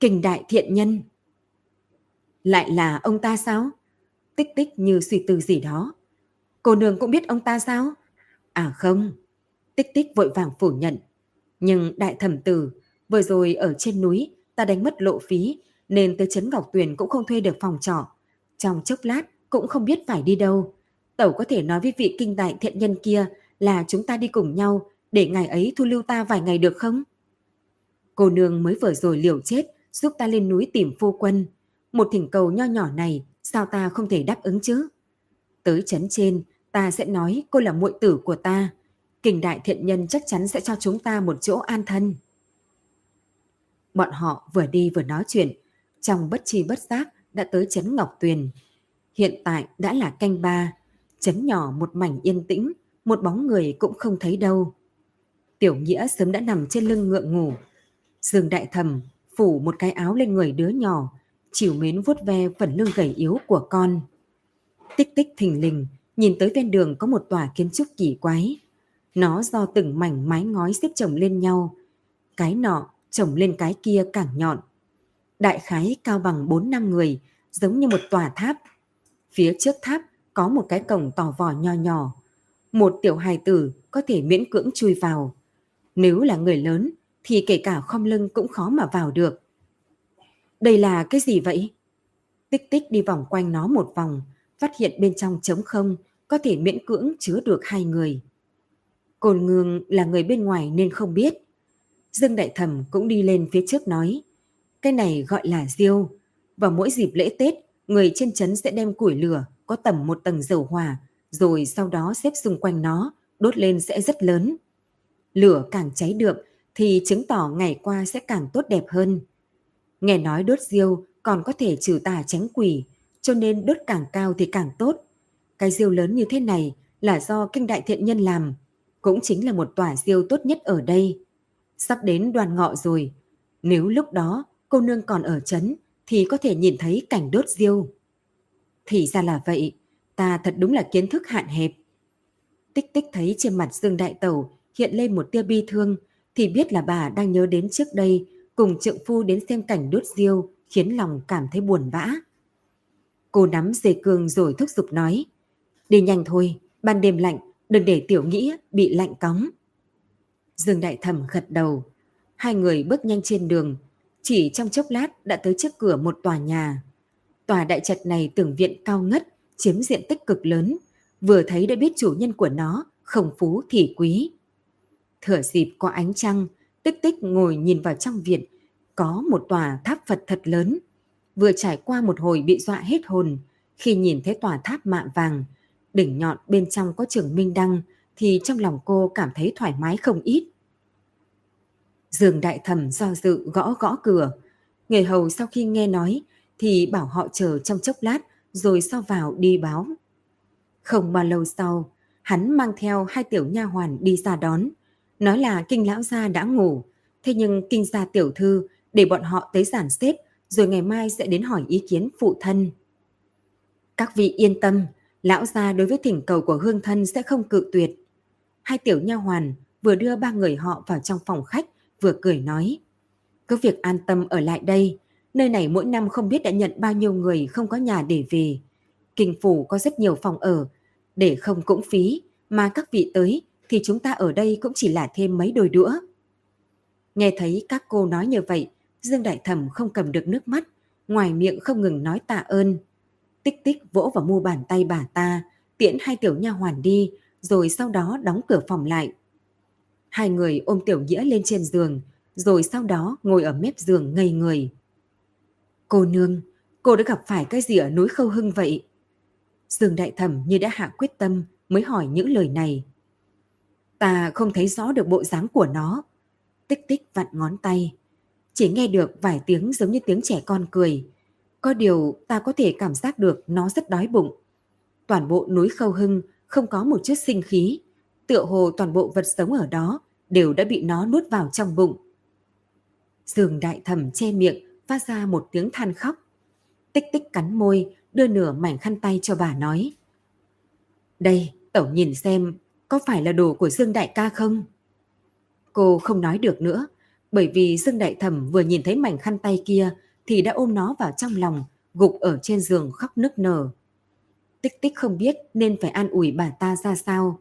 Kình đại thiện nhân. Lại là ông ta sao? Tích tích như suy tư gì đó. Cô nương cũng biết ông ta sao? À không. Tích tích vội vàng phủ nhận. Nhưng đại thẩm tử, vừa rồi ở trên núi ta đánh mất lộ phí nên tới Trấn Ngọc Tuyền cũng không thuê được phòng trọ. Trong chốc lát cũng không biết phải đi đâu. Tẩu có thể nói với vị kinh đại thiện nhân kia là chúng ta đi cùng nhau để ngài ấy thu lưu ta vài ngày được không? Cô nương mới vừa rồi liều chết giúp ta lên núi tìm phu quân. Một thỉnh cầu nho nhỏ này sao ta không thể đáp ứng chứ? Tới chấn trên ta sẽ nói cô là muội tử của ta. Kình đại thiện nhân chắc chắn sẽ cho chúng ta một chỗ an thân. Bọn họ vừa đi vừa nói chuyện, trong bất chi bất giác đã tới chấn Ngọc Tuyền. Hiện tại đã là canh ba, chấn nhỏ một mảnh yên tĩnh, một bóng người cũng không thấy đâu. Tiểu Nghĩa sớm đã nằm trên lưng ngựa ngủ. Dương Đại Thầm phủ một cái áo lên người đứa nhỏ, chiều mến vuốt ve phần lưng gầy yếu của con. Tích tích thình lình, nhìn tới ven đường có một tòa kiến trúc kỳ quái. Nó do từng mảnh mái ngói xếp chồng lên nhau. Cái nọ chồng lên cái kia càng nhọn. Đại khái cao bằng 4 năm người, giống như một tòa tháp. Phía trước tháp có một cái cổng tỏ vò nho nhỏ. Một tiểu hài tử có thể miễn cưỡng chui vào. Nếu là người lớn thì kể cả khom lưng cũng khó mà vào được. Đây là cái gì vậy? Tích tích đi vòng quanh nó một vòng, phát hiện bên trong trống không, có thể miễn cưỡng chứa được hai người. Cồn ngương là người bên ngoài nên không biết. Dương Đại Thẩm cũng đi lên phía trước nói, cái này gọi là diêu. Vào mỗi dịp lễ Tết, người trên chấn sẽ đem củi lửa có tầm một tầng dầu hỏa, rồi sau đó xếp xung quanh nó, đốt lên sẽ rất lớn. Lửa càng cháy được thì chứng tỏ ngày qua sẽ càng tốt đẹp hơn. Nghe nói đốt diêu còn có thể trừ tà tránh quỷ, cho nên đốt càng cao thì càng tốt. Cái diêu lớn như thế này là do kinh đại thiện nhân làm, cũng chính là một tòa diêu tốt nhất ở đây. Sắp đến đoàn ngọ rồi, nếu lúc đó cô nương còn ở chấn thì có thể nhìn thấy cảnh đốt diêu. Thì ra là vậy, ta thật đúng là kiến thức hạn hẹp. Tích tích thấy trên mặt Dương Đại Tẩu hiện lên một tia bi thương thì biết là bà đang nhớ đến trước đây cùng trượng phu đến xem cảnh đốt diêu khiến lòng cảm thấy buồn bã. Cô nắm dây cương rồi thúc giục nói Đi nhanh thôi, ban đêm lạnh, đừng để tiểu nghĩa bị lạnh cóng. Dương Đại Thẩm gật đầu. Hai người bước nhanh trên đường, chỉ trong chốc lát đã tới trước cửa một tòa nhà. Tòa đại trạch này tưởng viện cao ngất, chiếm diện tích cực lớn, vừa thấy đã biết chủ nhân của nó không phú thì quý. Thửa dịp có ánh trăng, tích tích ngồi nhìn vào trong viện, có một tòa tháp Phật thật lớn. Vừa trải qua một hồi bị dọa hết hồn, khi nhìn thấy tòa tháp mạ vàng, đỉnh nhọn bên trong có trường minh đăng, thì trong lòng cô cảm thấy thoải mái không ít. Dương đại thẩm do dự gõ gõ cửa. Người hầu sau khi nghe nói thì bảo họ chờ trong chốc lát rồi sau vào đi báo. Không bao lâu sau, hắn mang theo hai tiểu nha hoàn đi ra đón. Nói là kinh lão gia đã ngủ, thế nhưng kinh gia tiểu thư để bọn họ tới giản xếp rồi ngày mai sẽ đến hỏi ý kiến phụ thân. Các vị yên tâm, lão gia đối với thỉnh cầu của hương thân sẽ không cự tuyệt. Hai tiểu nha hoàn vừa đưa ba người họ vào trong phòng khách vừa cười nói. Cứ việc an tâm ở lại đây, nơi này mỗi năm không biết đã nhận bao nhiêu người không có nhà để về. Kinh phủ có rất nhiều phòng ở, để không cũng phí, mà các vị tới thì chúng ta ở đây cũng chỉ là thêm mấy đôi đũa. Nghe thấy các cô nói như vậy, Dương Đại Thẩm không cầm được nước mắt, ngoài miệng không ngừng nói tạ ơn. Tích tích vỗ vào mu bàn tay bà ta, tiễn hai tiểu nha hoàn đi, rồi sau đó đóng cửa phòng lại. Hai người ôm tiểu nghĩa lên trên giường, rồi sau đó ngồi ở mép giường ngây người. Cô nương, cô đã gặp phải cái gì ở núi Khâu Hưng vậy? Dương Đại Thẩm như đã hạ quyết tâm mới hỏi những lời này. Ta không thấy rõ được bộ dáng của nó. Tích tích vặn ngón tay. Chỉ nghe được vài tiếng giống như tiếng trẻ con cười. Có điều ta có thể cảm giác được nó rất đói bụng. Toàn bộ núi Khâu Hưng không có một chút sinh khí. Tựa hồ toàn bộ vật sống ở đó đều đã bị nó nuốt vào trong bụng. Dương đại thẩm che miệng phát ra một tiếng than khóc. Tích tích cắn môi, đưa nửa mảnh khăn tay cho bà nói. Đây, tẩu nhìn xem, có phải là đồ của Dương đại ca không? Cô không nói được nữa, bởi vì Dương đại thẩm vừa nhìn thấy mảnh khăn tay kia thì đã ôm nó vào trong lòng, gục ở trên giường khóc nức nở. Tích tích không biết nên phải an ủi bà ta ra sao.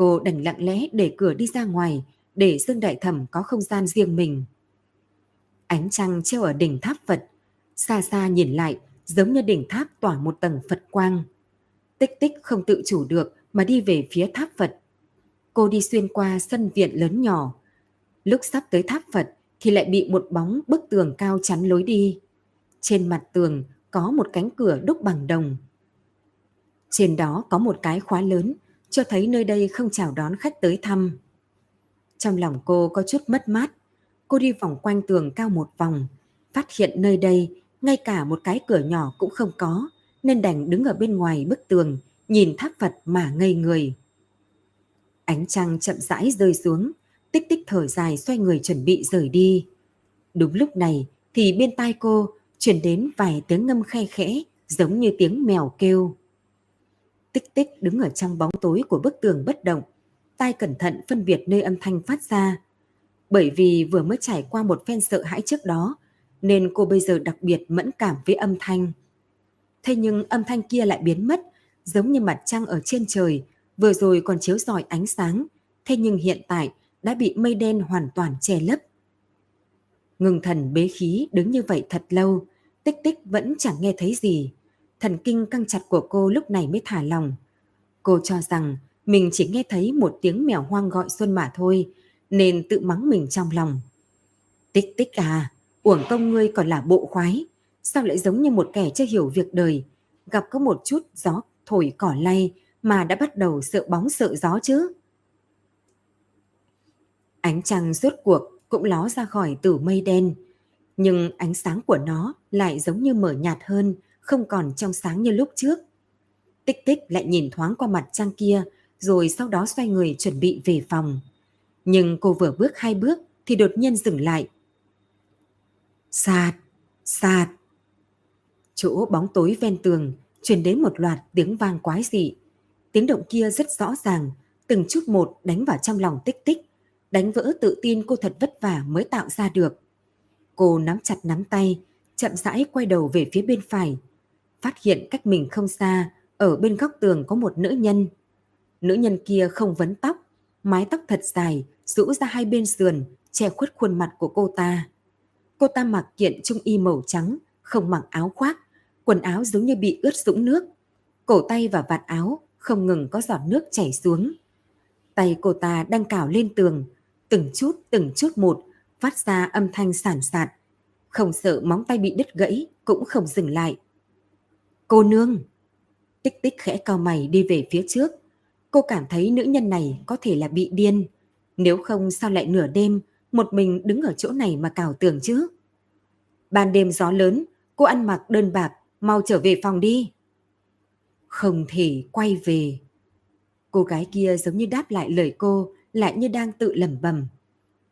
Cô đành lặng lẽ để cửa đi ra ngoài, để Dương Đại Thẩm có không gian riêng mình. Ánh trăng treo ở đỉnh tháp Phật, xa xa nhìn lại giống như đỉnh tháp tỏa một tầng Phật quang. Tích tích không tự chủ được mà đi về phía tháp Phật. Cô đi xuyên qua sân viện lớn nhỏ. Lúc sắp tới tháp Phật thì lại bị một bóng bức tường cao chắn lối đi. Trên mặt tường có một cánh cửa đúc bằng đồng. Trên đó có một cái khóa lớn cho thấy nơi đây không chào đón khách tới thăm. Trong lòng cô có chút mất mát. Cô đi vòng quanh tường cao một vòng, phát hiện nơi đây ngay cả một cái cửa nhỏ cũng không có, nên đành đứng ở bên ngoài bức tường, nhìn tháp Phật mà ngây người. Ánh trăng chậm rãi rơi xuống, tích tích thở dài xoay người chuẩn bị rời đi. Đúng lúc này thì bên tai cô truyền đến vài tiếng ngâm khe khẽ giống như tiếng mèo kêu. Tích tích đứng ở trong bóng tối của bức tường bất động, tai cẩn thận phân biệt nơi âm thanh phát ra. Bởi vì vừa mới trải qua một phen sợ hãi trước đó, nên cô bây giờ đặc biệt mẫn cảm với âm thanh. Thế nhưng âm thanh kia lại biến mất, giống như mặt trăng ở trên trời, vừa rồi còn chiếu rọi ánh sáng, thế nhưng hiện tại đã bị mây đen hoàn toàn che lấp. Ngừng thần bế khí đứng như vậy thật lâu, tích tích vẫn chẳng nghe thấy gì. Thần kinh căng chặt của cô lúc này mới thả lòng. Cô cho rằng mình chỉ nghe thấy một tiếng mèo hoang gọi xuân mà thôi, nên tự mắng mình trong lòng. Tích tích à, uổng công ngươi còn là bộ khoái, sao lại giống như một kẻ chưa hiểu việc đời, gặp có một chút gió thổi cỏ lay mà đã bắt đầu sợ bóng sợ gió chứ. Ánh trăng rốt cuộc cũng ló ra khỏi tử mây đen, nhưng ánh sáng của nó lại giống như mở nhạt hơn, không còn trong sáng như lúc trước. Tích tích lại nhìn thoáng qua mặt trang kia, rồi sau đó xoay người chuẩn bị về phòng. Nhưng cô vừa bước hai bước thì đột nhiên dừng lại. Sạt, sạt. Chỗ bóng tối ven tường truyền đến một loạt tiếng vang quái dị. Tiếng động kia rất rõ ràng, từng chút một đánh vào trong lòng tích tích, đánh vỡ tự tin cô thật vất vả mới tạo ra được. Cô nắm chặt nắm tay, chậm rãi quay đầu về phía bên phải. Phát hiện cách mình không xa, ở bên góc tường có một nữ nhân. Nữ nhân kia không vấn tóc, mái tóc thật dài, rũ ra hai bên sườn, che khuất khuôn mặt của cô ta. Cô ta mặc kiện trung y màu trắng, không mặc áo khoác, quần áo giống như bị ướt sũng nước. Cổ tay và vạt áo không ngừng có giọt nước chảy xuống. Tay cô ta đang cào lên tường, từng chút từng chút một phát ra âm thanh sản sạt. Không sợ móng tay bị đứt gãy cũng không dừng lại. Cô nương! Tích tích khẽ cao mày đi về phía trước. Cô cảm thấy nữ nhân này có thể là bị điên. Nếu không sao lại nửa đêm một mình đứng ở chỗ này mà cào tường chứ? Ban đêm gió lớn, cô ăn mặc đơn bạc, mau trở về phòng đi. Không thể quay về. Cô gái kia giống như đáp lại lời cô, lại như đang tự lẩm bẩm.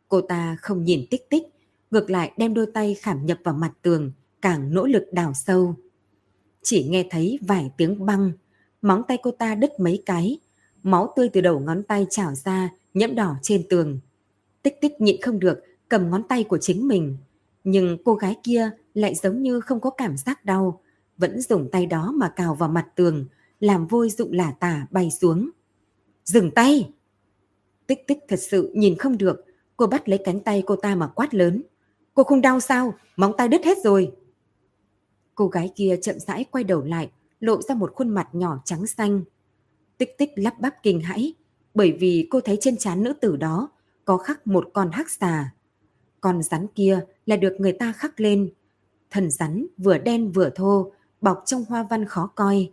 Cô ta không nhìn tích tích, ngược lại đem đôi tay khảm nhập vào mặt tường, càng nỗ lực đào sâu. Chỉ nghe thấy vài tiếng băng, móng tay cô ta đứt mấy cái, máu tươi từ đầu ngón tay trào ra, nhiễm đỏ trên tường. Tích tích nhịn không được, cầm ngón tay của chính mình. Nhưng cô gái kia lại giống như không có cảm giác đau, vẫn dùng tay đó mà cào vào mặt tường, làm vôi dụng lả tả bay xuống. Dừng tay! Tích tích thật sự nhìn không được, cô bắt lấy cánh tay cô ta mà quát lớn. Cô không đau sao? Móng tay đứt hết rồi. Cô gái kia chậm rãi quay đầu lại, lộ ra một khuôn mặt nhỏ trắng xanh. Tích tích lắp bắp kinh hãi, bởi vì cô thấy trên trán nữ tử đó có khắc một con hắc xà. Con rắn kia là được người ta khắc lên. Thần rắn vừa đen vừa thô, bọc trong hoa văn khó coi.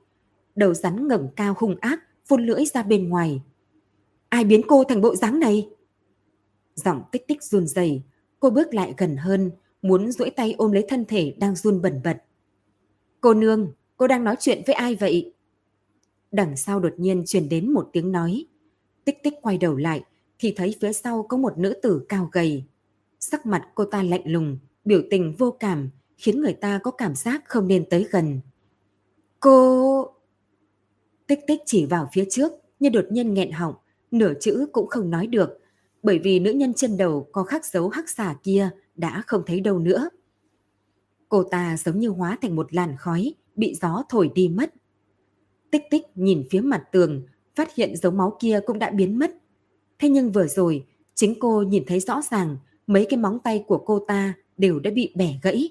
Đầu rắn ngẩng cao hung ác, phun lưỡi ra bên ngoài. Ai biến cô thành bộ dáng này? Giọng tích tích run rẩy, cô bước lại gần hơn, muốn duỗi tay ôm lấy thân thể đang run bẩn bật. Cô nương, cô đang nói chuyện với ai vậy? Đằng sau đột nhiên truyền đến một tiếng nói. Tích tích quay đầu lại, thì thấy phía sau có một nữ tử cao gầy. Sắc mặt cô ta lạnh lùng, biểu tình vô cảm, khiến người ta có cảm giác không nên tới gần. Cô... Tích tích chỉ vào phía trước, nhưng đột nhiên nghẹn họng, nửa chữ cũng không nói được, bởi vì nữ nhân trên đầu có khắc dấu hắc xà kia đã không thấy đâu nữa. Cô ta giống như hóa thành một làn khói, bị gió thổi đi mất. Tích tích nhìn phía mặt tường, phát hiện dấu máu kia cũng đã biến mất. Thế nhưng vừa rồi, chính cô nhìn thấy rõ ràng mấy cái móng tay của cô ta đều đã bị bẻ gãy.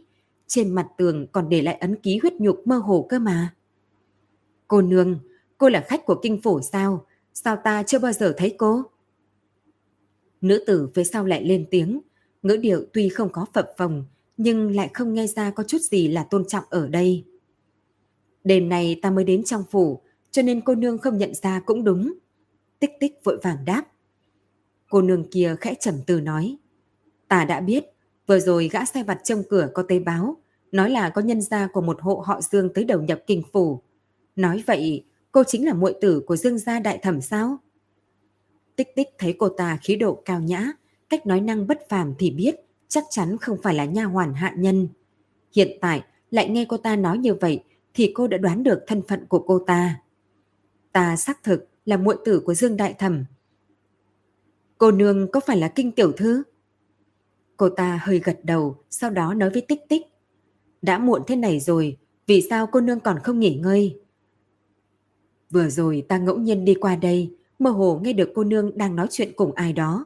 Trên mặt tường còn để lại ấn ký huyết nhục mơ hồ cơ mà. Cô nương, cô là khách của kinh phủ sao? Sao ta chưa bao giờ thấy cô? Nữ tử phía sau lại lên tiếng, ngữ điệu tuy không có phập phồng, nhưng lại không nghe ra có chút gì là tôn trọng ở đây. Đêm này ta mới đến trong phủ, cho nên cô nương không nhận ra cũng đúng. Tích tích vội vàng đáp. Cô nương kia khẽ trầm từ nói. Ta đã biết, vừa rồi gã sai vặt trong cửa có tế báo, nói là có nhân gia của một hộ họ Dương tới đầu nhập kinh phủ. Nói vậy, cô chính là muội tử của Dương gia đại thẩm sao? Tích tích thấy cô ta khí độ cao nhã, cách nói năng bất phàm thì biết chắc chắn không phải là nha hoàn hạ nhân. Hiện tại lại nghe cô ta nói như vậy thì cô đã đoán được thân phận của cô ta. Ta xác thực là muội tử của Dương Đại Thẩm. Cô nương có phải là kinh tiểu thư? Cô ta hơi gật đầu, sau đó nói với Tích Tích. Đã muộn thế này rồi, vì sao cô nương còn không nghỉ ngơi? Vừa rồi ta ngẫu nhiên đi qua đây, mơ hồ nghe được cô nương đang nói chuyện cùng ai đó.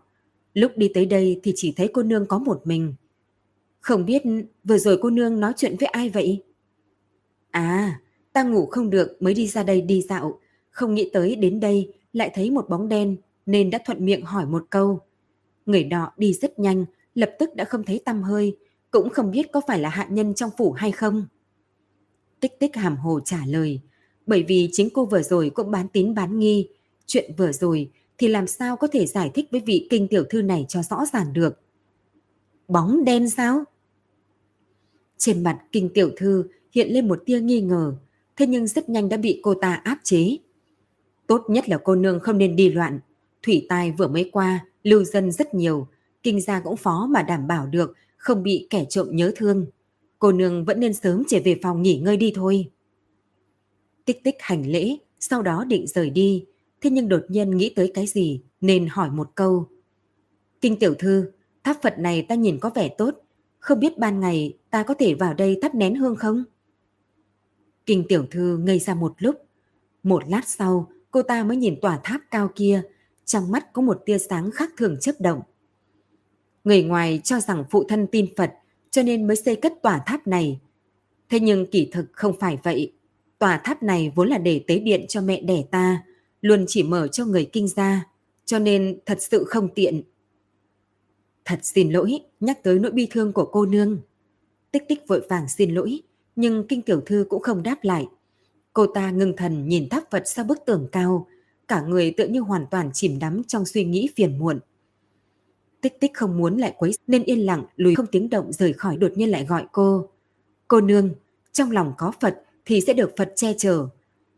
Lúc đi tới đây thì chỉ thấy cô nương có một mình. Không biết vừa rồi cô nương nói chuyện với ai vậy? À, ta ngủ không được mới đi ra đây đi dạo. Không nghĩ tới đến đây lại thấy một bóng đen nên đã thuận miệng hỏi một câu. Người đó đi rất nhanh, lập tức đã không thấy tăm hơi, cũng không biết có phải là hạ nhân trong phủ hay không. Tích tích hàm hồ trả lời, bởi vì chính cô vừa rồi cũng bán tín bán nghi, chuyện vừa rồi thì làm sao có thể giải thích với vị kinh tiểu thư này cho rõ ràng được. Bóng đen sao? Trên mặt kinh tiểu thư hiện lên một tia nghi ngờ, thế nhưng rất nhanh đã bị cô ta áp chế. Tốt nhất là cô nương không nên đi loạn. Thủy tai vừa mới qua, lưu dân rất nhiều, kinh gia cũng phó mà đảm bảo được không bị kẻ trộm nhớ thương. Cô nương vẫn nên sớm trở về phòng nghỉ ngơi đi thôi. Tích tích hành lễ, sau đó định rời đi, thế nhưng đột nhiên nghĩ tới cái gì nên hỏi một câu. Kinh tiểu thư, tháp Phật này ta nhìn có vẻ tốt, không biết ban ngày ta có thể vào đây thắp nén hương không? Kinh tiểu thư ngây ra một lúc. Một lát sau, cô ta mới nhìn tòa tháp cao kia, trong mắt có một tia sáng khác thường chớp động. Người ngoài cho rằng phụ thân tin Phật cho nên mới xây cất tòa tháp này. Thế nhưng kỳ thực không phải vậy. Tòa tháp này vốn là để tế điện cho mẹ đẻ ta, luôn chỉ mở cho người kinh gia, cho nên thật sự không tiện. Thật xin lỗi, nhắc tới nỗi bi thương của cô nương. Tích tích vội vàng xin lỗi, nhưng kinh tiểu thư cũng không đáp lại. Cô ta ngưng thần nhìn tháp Phật sau bức tường cao, cả người tự như hoàn toàn chìm đắm trong suy nghĩ phiền muộn. Tích tích không muốn lại quấy nên yên lặng lùi không tiếng động rời khỏi đột nhiên lại gọi cô. Cô nương, trong lòng có Phật thì sẽ được Phật che chở.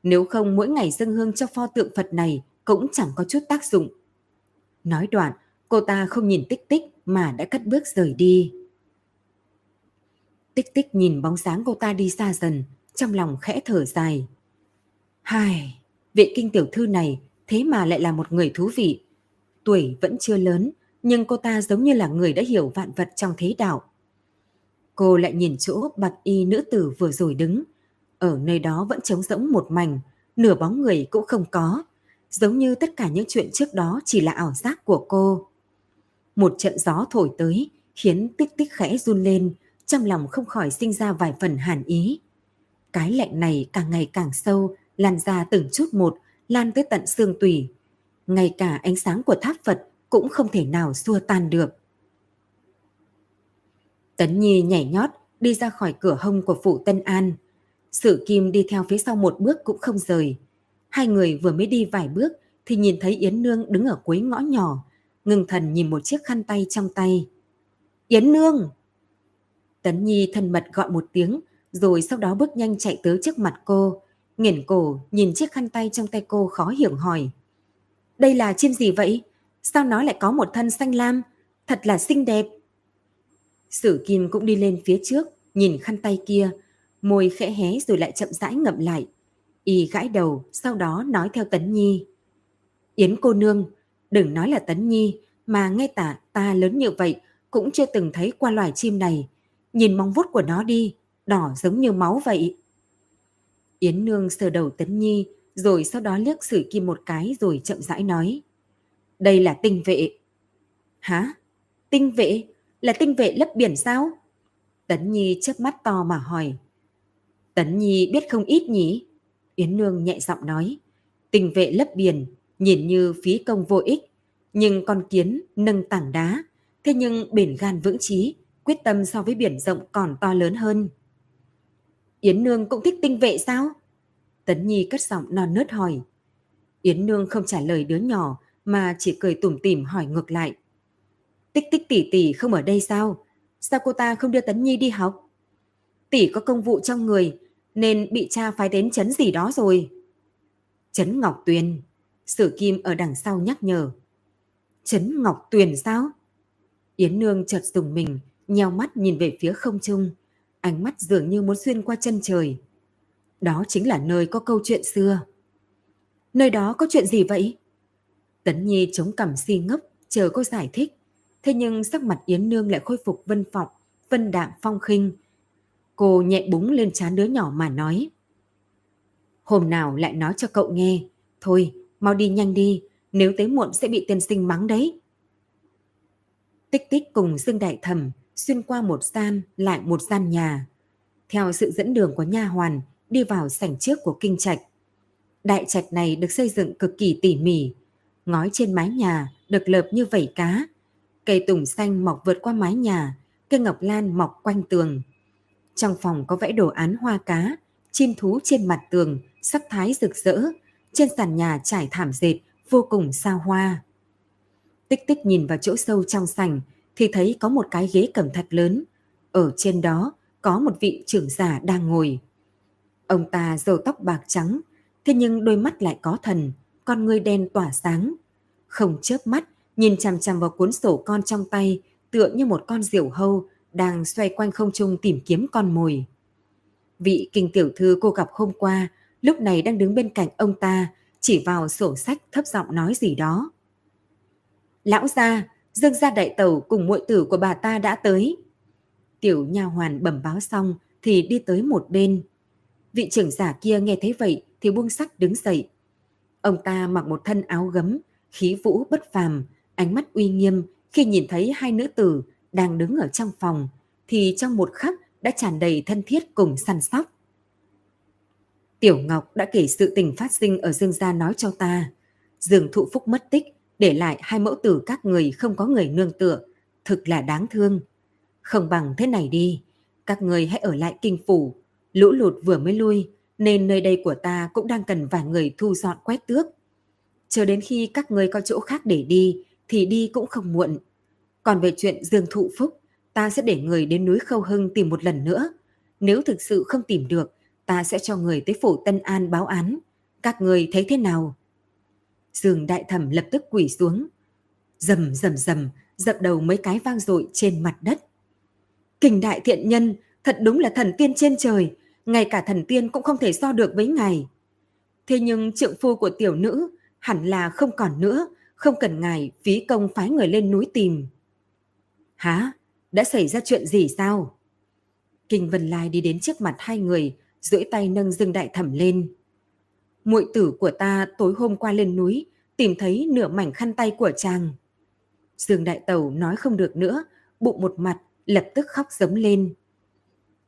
Nếu không mỗi ngày dâng hương cho pho tượng Phật này cũng chẳng có chút tác dụng. Nói đoạn, cô ta không nhìn tích tích mà đã cất bước rời đi. Tích tích nhìn bóng dáng cô ta đi xa dần, trong lòng khẽ thở dài. Hai, vệ kinh tiểu thư này thế mà lại là một người thú vị. Tuổi vẫn chưa lớn, nhưng cô ta giống như là người đã hiểu vạn vật trong thế đạo. Cô lại nhìn chỗ bạch y nữ tử vừa rồi đứng. Ở nơi đó vẫn trống rỗng một mảnh, nửa bóng người cũng không có. Giống như tất cả những chuyện trước đó chỉ là ảo giác của cô. Một trận gió thổi tới, khiến tích tích khẽ run lên, trong lòng không khỏi sinh ra vài phần hàn ý. Cái lạnh này càng ngày càng sâu, lan ra từng chút một, lan tới tận xương tủy. Ngay cả ánh sáng của tháp Phật cũng không thể nào xua tan được. Tấn Nhi nhảy nhót đi ra khỏi cửa hông của phủ Tân An. Sử Kim đi theo phía sau một bước cũng không rời. Hai người vừa mới đi vài bước thì nhìn thấy Yến Nương đứng ở cuối ngõ nhỏ, ngừng thần nhìn một chiếc khăn tay trong tay. Yến Nương! Tấn Nhi thân mật gọi một tiếng, rồi sau đó bước nhanh chạy tới trước mặt cô, nghiền cổ nhìn chiếc khăn tay trong tay cô khó hiểu hỏi. Đây là chim gì vậy? Sao nó lại có một thân xanh lam? Thật là xinh đẹp. Sử Kim cũng đi lên phía trước, nhìn khăn tay kia, môi khẽ hé rồi lại chậm rãi ngậm lại. Y gãi đầu, sau đó nói theo Tấn Nhi. Yến cô nương, đừng nói là Tấn Nhi, mà ngay tả ta lớn như vậy cũng chưa từng thấy qua loài chim này. Nhìn móng vuốt của nó đi, đỏ giống như máu vậy. Yến Nương sờ đầu Tấn Nhi, rồi sau đó liếc Sử Kim một cái rồi chậm rãi nói. Đây là tinh vệ. Hả? Tinh vệ? Là tinh vệ lấp biển sao? Tấn Nhi chớp mắt to mà hỏi. Tấn Nhi biết không ít nhỉ? Yến Nương nhẹ giọng nói. Tình vệ lấp biển, nhìn như phí công vô ích. Nhưng con kiến nâng tảng đá. Thế nhưng biển gan vững chí, quyết tâm so với biển rộng còn to lớn hơn. Yến Nương cũng thích tinh vệ sao? Tấn Nhi cất giọng non nớt hỏi. Yến Nương không trả lời đứa nhỏ mà chỉ cười tủm tỉm hỏi ngược lại. Tích tích tỷ tỷ không ở đây sao? Sao cô ta không đưa Tấn Nhi đi học? Tỷ có công vụ trong người nên bị cha phái đến chấn gì đó rồi. Chấn Ngọc Tuyền. Sử Kim ở đằng sau nhắc nhở. Chấn Ngọc Tuyền sao? Yến Nương chợt dùng mình, nheo mắt nhìn về phía không trung. ánh mắt dường như muốn xuyên qua chân trời. Đó chính là nơi có câu chuyện xưa. Nơi đó có chuyện gì vậy? Tấn Nhi chống cằm si ngốc, chờ cô giải thích. Thế nhưng sắc mặt Yến Nương lại khôi phục vân phọng, vân đạm phong khinh. Cô nhẹ búng lên trán đứa nhỏ mà nói. Hôm nào lại nói cho cậu nghe. Thôi, mau đi nhanh đi, nếu tới muộn sẽ bị tiên sinh mắng đấy. Tích tích cùng Dương Đại Thẩm xuyên qua một gian lại một gian nhà. Theo sự dẫn đường của nha hoàn, đi vào sảnh trước của kinh trạch. Đại trạch này được xây dựng cực kỳ tỉ mỉ. Ngói trên mái nhà được lợp như vảy cá. Cây tùng xanh mọc vượt qua mái nhà, cây ngọc lan mọc quanh tường. Trong phòng có vẽ đồ án hoa cá, chim thú trên mặt tường, sắc thái rực rỡ. Trên sàn nhà trải thảm dệt, vô cùng xa hoa. Tích tích nhìn vào chỗ sâu trong sảnh thì thấy có một cái ghế cẩm thạch lớn. Ở trên đó có một vị trưởng giả đang ngồi. Ông ta râu tóc bạc trắng, thế nhưng đôi mắt lại có thần, con ngươi đen tỏa sáng. Không chớp mắt, nhìn chằm chằm vào cuốn sổ con trong tay, tựa như một con diều hâu đang xoay quanh không trung tìm kiếm con mồi. Vị kinh tiểu thư cô gặp hôm qua, lúc này đang đứng bên cạnh ông ta, chỉ vào sổ sách thấp giọng nói gì đó. Lão gia, Dương gia đại tẩu cùng muội tử của bà ta đã tới. Tiểu nha hoàn bẩm báo xong thì đi tới một bên. Vị trưởng giả kia nghe thấy vậy thì buông sắc đứng dậy. Ông ta mặc một thân áo gấm, khí vũ bất phàm, ánh mắt uy nghiêm khi nhìn thấy hai nữ tử đang đứng ở trong phòng thì trong một khắc đã tràn đầy thân thiết cùng săn sóc. Tiểu Ngọc đã kể sự tình phát sinh ở Dương Gia nói cho ta. Dương thụ phúc mất tích, để lại hai mẫu tử các người không có người nương tựa, thực là đáng thương. Không bằng thế này đi, các người hãy ở lại kinh phủ, lũ lụt vừa mới lui, nên nơi đây của ta cũng đang cần vài người thu dọn quét tước. Chờ đến khi các người có chỗ khác để đi, thì đi cũng không muộn. Còn về chuyện Dương Thụ Phúc, ta sẽ để người đến núi Khâu Hưng tìm một lần nữa. Nếu thực sự không tìm được, ta sẽ cho người tới phủ Tân An báo án. Các người thấy thế nào? Dương đại thẩm lập tức quỳ xuống. Dầm dầm dầm, dập đầu mấy cái vang dội trên mặt đất. Kình đại thiện nhân, thật đúng là thần tiên trên trời, ngay cả thần tiên cũng không thể so được với ngài. Thế nhưng trượng phu của tiểu nữ hẳn là không còn nữa, không cần ngài phí công phái người lên núi tìm. Hả? Đã xảy ra chuyện gì sao? Kinh Vân Lai đi đến trước mặt hai người, duỗi tay nâng Dương Đại Thẩm lên. Muội tử của ta tối hôm qua lên núi, tìm thấy nửa mảnh khăn tay của chàng. Dương Đại Tẩu nói không được nữa, bụng một mặt, lập tức khóc giống lên.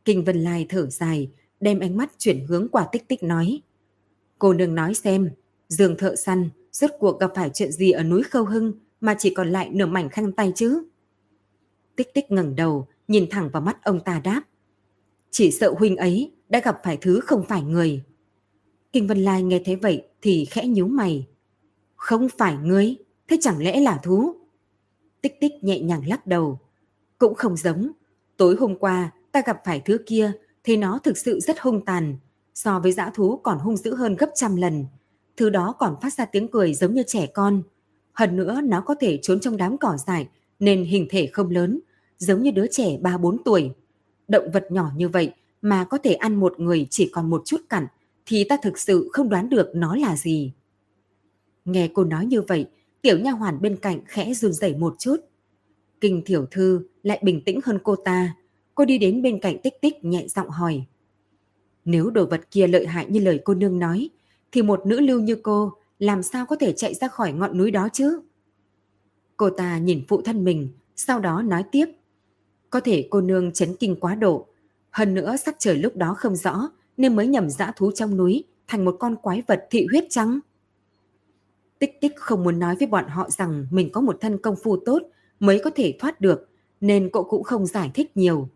Kinh Vân Lai thở dài, đem ánh mắt chuyển hướng quả tích tích nói. Cô đừng nói xem, Dương thợ săn, rốt cuộc gặp phải chuyện gì ở núi Khâu Hưng mà chỉ còn lại nửa mảnh khăn tay chứ? Tích tích ngẩng đầu, nhìn thẳng vào mắt ông ta đáp. Chỉ sợ huynh ấy đã gặp phải thứ không phải người. Kinh Vân Lai nghe thấy vậy thì khẽ nhíu mày. Không phải ngươi, thế chẳng lẽ là thú? Tích tích nhẹ nhàng lắc đầu. Cũng không giống. Tối hôm qua ta gặp phải thứ kia thì nó thực sự rất hung tàn. So với dã thú còn hung dữ hơn gấp trăm lần. Thứ đó còn phát ra tiếng cười giống như trẻ con. Hơn nữa nó có thể trốn trong đám cỏ dại nên hình thể không lớn, giống như đứa trẻ 3-4 tuổi. Động vật nhỏ như vậy mà có thể ăn một người chỉ còn một chút cặn thì ta thực sự không đoán được nó là gì. Nghe cô nói như vậy, tiểu nha hoàn bên cạnh khẽ run rẩy một chút. Kinh thiểu thư lại bình tĩnh hơn cô ta. Cô đi đến bên cạnh tích tích nhẹ giọng hỏi. Nếu đồ vật kia lợi hại như lời cô nương nói, thì một nữ lưu như cô làm sao có thể chạy ra khỏi ngọn núi đó chứ? Cô ta nhìn phụ thân mình, sau đó nói tiếp. Có thể cô nương chấn kinh quá độ. Hơn nữa sắc trời lúc đó không rõ, nên mới nhầm dã thú trong núi thành một con quái vật thị huyết trắng. Tích tích không muốn nói với bọn họ rằng mình có một thân công phu tốt mới có thể thoát được, nên cậu cũng không giải thích nhiều.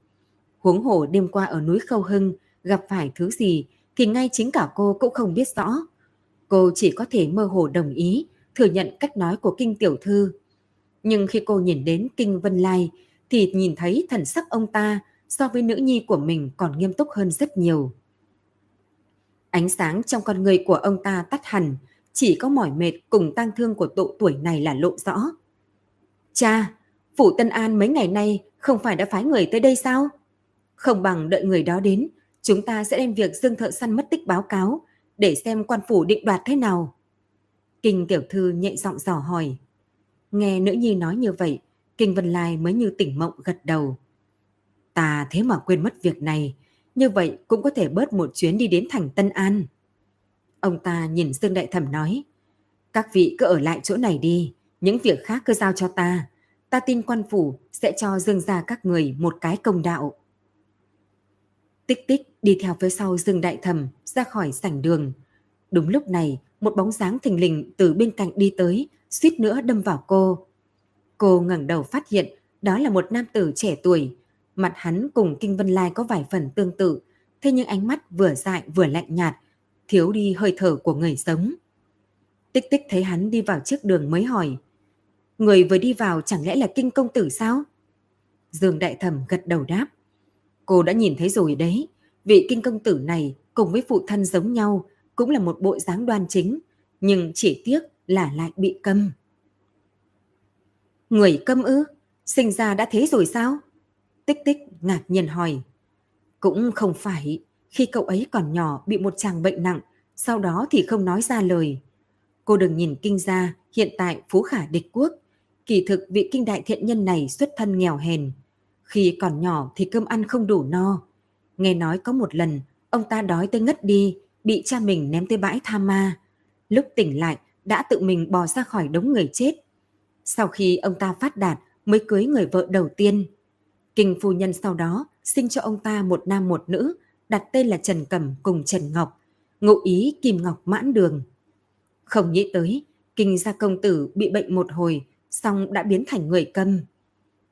Huống hồ đêm qua ở núi Khâu Hưng gặp phải thứ gì thì ngay chính cả cô cũng không biết rõ. Cô chỉ có thể mơ hồ đồng ý, thừa nhận cách nói của Kinh Tiểu Thư. Nhưng khi cô nhìn đến Kinh Vân Lai thì nhìn thấy thần sắc ông ta so với nữ nhi của mình còn nghiêm túc hơn rất nhiều. Ánh sáng trong con người của ông ta tắt hẳn, chỉ có mỏi mệt cùng tang thương của độ tuổi này là lộ rõ. Cha, Phủ Tân An mấy ngày nay không phải đã phái người tới đây sao? Không bằng đợi người đó đến, chúng ta sẽ đem việc Dương Thợ Săn mất tích báo cáo, để xem quan phủ định đoạt thế nào. Kinh tiểu thư nhẹ giọng dò hỏi. Nghe nữ nhi nói như vậy, Kinh Vân Lai mới như tỉnh mộng gật đầu. Ta thế mà quên mất việc này, như vậy cũng có thể bớt một chuyến đi đến thành Tân An. Ông ta nhìn Dương Đại Thẩm nói, các vị cứ ở lại chỗ này đi, những việc khác cứ giao cho ta. Ta tin quan phủ sẽ cho Dương gia các người một cái công đạo. Tích tích đi theo phía sau Dương Đại Thẩm ra khỏi sảnh đường. Đúng lúc này, một bóng dáng thình lình từ bên cạnh đi tới, suýt nữa đâm vào cô. Cô ngẩng đầu phát hiện đó là một nam tử trẻ tuổi. Mặt hắn cùng Kinh Vân Lai có vài phần tương tự, thế nhưng ánh mắt vừa dại vừa lạnh nhạt, thiếu đi hơi thở của người sống. Tích tích thấy hắn đi vào trước đường mới hỏi. Người vừa đi vào chẳng lẽ là Kinh Công Tử sao? Dương Đại Thẩm gật đầu đáp. Cô đã nhìn thấy rồi đấy, vị Kinh Công Tử này cùng với phụ thân giống nhau, cũng là một bộ dáng đoan chính, nhưng chỉ tiếc là lại bị câm. Người câm ư? Sinh ra đã thế rồi sao? Tích tích ngạc nhiên hỏi. Cũng không phải, khi cậu ấy còn nhỏ bị một chàng bệnh nặng, sau đó thì không nói ra lời. Cô đừng nhìn kinh gia, hiện tại phú khả địch quốc. Kỳ thực vị kinh đại thiện nhân này xuất thân nghèo hèn. Khi còn nhỏ thì cơm ăn không đủ no. Nghe nói có một lần, ông ta đói tới ngất đi, bị cha mình ném tới bãi tha ma. Lúc tỉnh lại, đã tự mình bò ra khỏi đống người chết. Sau khi ông ta phát đạt mới cưới người vợ đầu tiên. Kinh phu nhân sau đó sinh cho ông ta một nam một nữ, đặt tên là Trần Cẩm cùng Trần Ngọc, ngụ ý Kim Ngọc mãn đường. Không nghĩ tới, kinh gia công tử bị bệnh một hồi, xong đã biến thành người câm.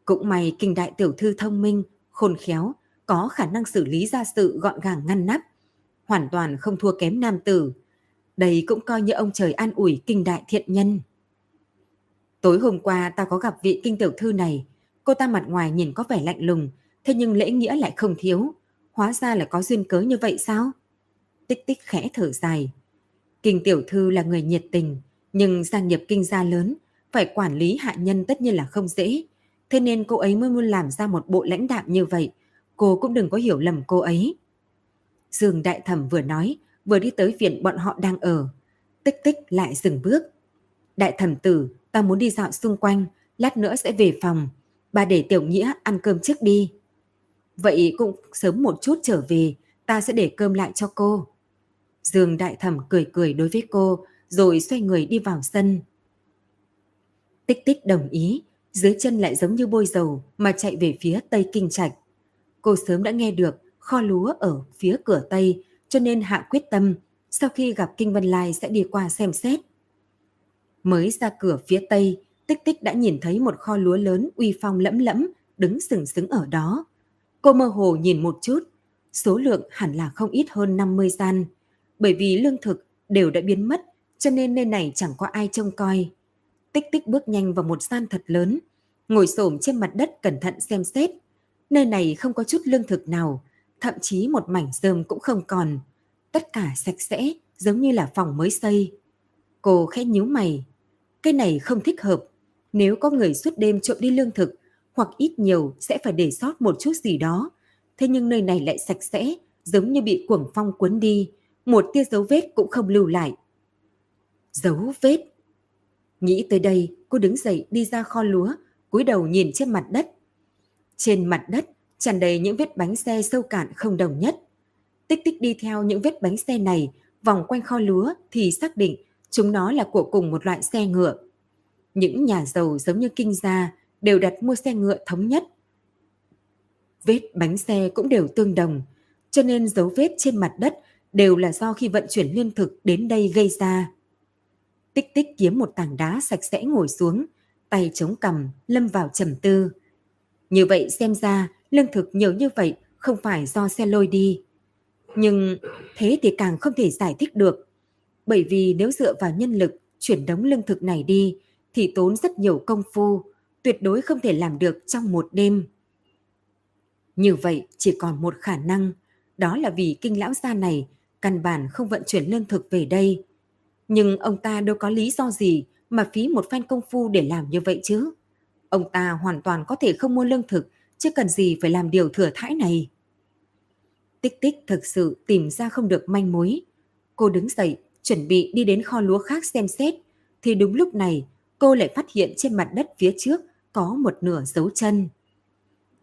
Cũng may kinh đại tiểu thư thông minh, khôn khéo, có khả năng xử lý gia sự gọn gàng ngăn nắp, hoàn toàn không thua kém nam tử. Đây cũng coi như ông trời an ủi kinh đại thiện nhân. Tối hôm qua ta có gặp vị kinh tiểu thư này, cô ta mặt ngoài nhìn có vẻ lạnh lùng, thế nhưng lễ nghĩa lại không thiếu. Hóa ra là có duyên cớ như vậy sao? Tích tích khẽ thở dài. Kinh tiểu thư là người nhiệt tình, nhưng gia nghiệp kinh gia lớn, phải quản lý hạ nhân tất nhiên là không dễ. Thế nên cô ấy mới muốn làm ra một bộ lãnh đạm như vậy. Cô cũng đừng có hiểu lầm cô ấy. Dương Đại Thẩm vừa nói, vừa đi tới viện bọn họ đang ở. Tích tích lại dừng bước. Đại Thẩm tử, ta muốn đi dạo xung quanh, lát nữa sẽ về phòng. Bà để Tiểu Nghĩa ăn cơm trước đi. Vậy cũng sớm một chút trở về, ta sẽ để cơm lại cho cô. Dương Đại Thẩm cười cười đối với cô, rồi xoay người đi vào sân. Tích tích đồng ý, dưới chân lại giống như bôi dầu mà chạy về phía Tây Kinh Trạch. Cô sớm đã nghe được kho lúa ở phía cửa Tây, cho nên hạ quyết tâm, sau khi gặp Kinh Vân Lai sẽ đi qua xem xét. Mới ra cửa phía Tây, Tích Tích đã nhìn thấy một kho lúa lớn uy phong lẫm lẫm, đứng sừng sững ở đó. Cô mơ hồ nhìn một chút, số lượng hẳn là không ít hơn 50 gian, bởi vì lương thực đều đã biến mất, cho nên nơi này chẳng có ai trông coi. Tích Tích bước nhanh vào một gian thật lớn, ngồi xổm trên mặt đất cẩn thận xem xét. Nơi này không có chút lương thực nào, thậm chí một mảnh rơm cũng không còn. Tất cả sạch sẽ, giống như là phòng mới xây. Cô khẽ nhíu mày. Cái này không thích hợp. Nếu có người suốt đêm trộm đi lương thực, hoặc ít nhiều sẽ phải để sót một chút gì đó. Thế nhưng nơi này lại sạch sẽ, giống như bị cuồng phong cuốn đi, một tia dấu vết cũng không lưu lại. Dấu vết? Nghĩ tới đây, cô đứng dậy đi ra kho lúa, cúi đầu nhìn trên mặt đất. Trên mặt đất tràn đầy những vết bánh xe sâu cạn không đồng nhất. Tích tích đi theo những vết bánh xe này vòng quanh kho lúa thì xác định chúng nó là của cùng một loại xe ngựa. Những nhà giàu giống như kinh gia đều đặt mua xe ngựa thống nhất. Vết bánh xe cũng đều tương đồng, cho nên dấu vết trên mặt đất đều là do khi vận chuyển lương thực đến đây gây ra. Tích tích kiếm một tảng đá sạch sẽ ngồi xuống, tay chống cằm, lâm vào trầm tư. Như vậy xem ra lương thực nhiều như vậy không phải do xe lôi đi. Nhưng thế thì càng không thể giải thích được. Bởi vì nếu dựa vào nhân lực chuyển đống lương thực này đi thì tốn rất nhiều công phu, tuyệt đối không thể làm được trong một đêm. Như vậy chỉ còn một khả năng, đó là vì kinh lão gia này căn bản không vận chuyển lương thực về đây. Nhưng ông ta đâu có lý do gì mà phí một phen công phu để làm như vậy chứ. Ông ta hoàn toàn có thể không mua lương thực chứ cần gì phải làm điều thừa thãi này. Tích tích thực sự tìm ra không được manh mối. Cô đứng dậy, chuẩn bị đi đến kho lúa khác xem xét, thì đúng lúc này cô lại phát hiện trên mặt đất phía trước có một nửa dấu chân.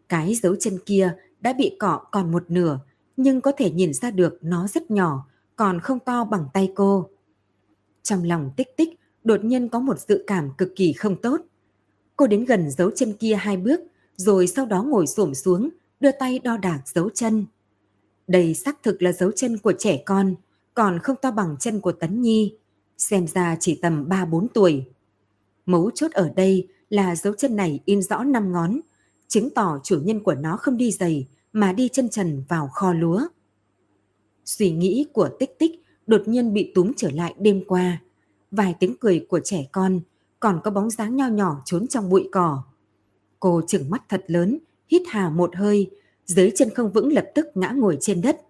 Cái dấu chân kia đã bị cọ còn một nửa, nhưng có thể nhìn ra được nó rất nhỏ, còn không to bằng tay cô. Trong lòng tích tích, đột nhiên có một dự cảm cực kỳ không tốt. Cô đến gần dấu chân kia hai bước, rồi sau đó ngồi xổm xuống, đưa tay đo đạc dấu chân. Đây xác thực là dấu chân của trẻ con, còn không to bằng chân của Tấn Nhi, xem ra chỉ tầm 3-4 tuổi. Mấu chốt ở đây là dấu chân này in rõ năm ngón, chứng tỏ chủ nhân của nó không đi giày mà đi chân trần vào kho lúa. Suy nghĩ của tích tích đột nhiên bị túm trở lại đêm qua. Vài tiếng cười của trẻ con, còn có bóng dáng nho nhỏ trốn trong bụi cỏ. Cô chừng mắt thật lớn, hít hà một hơi, dưới chân không vững lập tức ngã ngồi trên đất.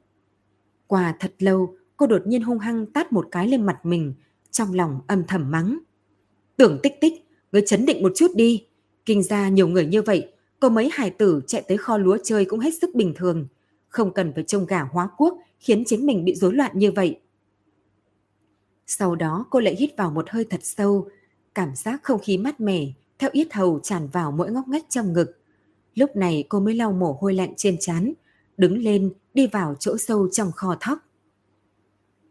Qua thật lâu, cô đột nhiên hung hăng tát một cái lên mặt mình, trong lòng âm thầm mắng. Tưởng tích tích, ngươi chấn định một chút đi. Kinh ra nhiều người như vậy, có mấy hải tử chạy tới kho lúa chơi cũng hết sức bình thường. Không cần phải trông gà hóa quốc khiến chính mình bị rối loạn như vậy. Sau đó cô lại hít vào một hơi thật sâu, cảm giác không khí mát mẻ theo yết hầu tràn vào mỗi ngóc ngách trong ngực. Lúc này cô mới lau mồ hôi lạnh trên trán, đứng lên đi vào chỗ sâu trong kho thóc.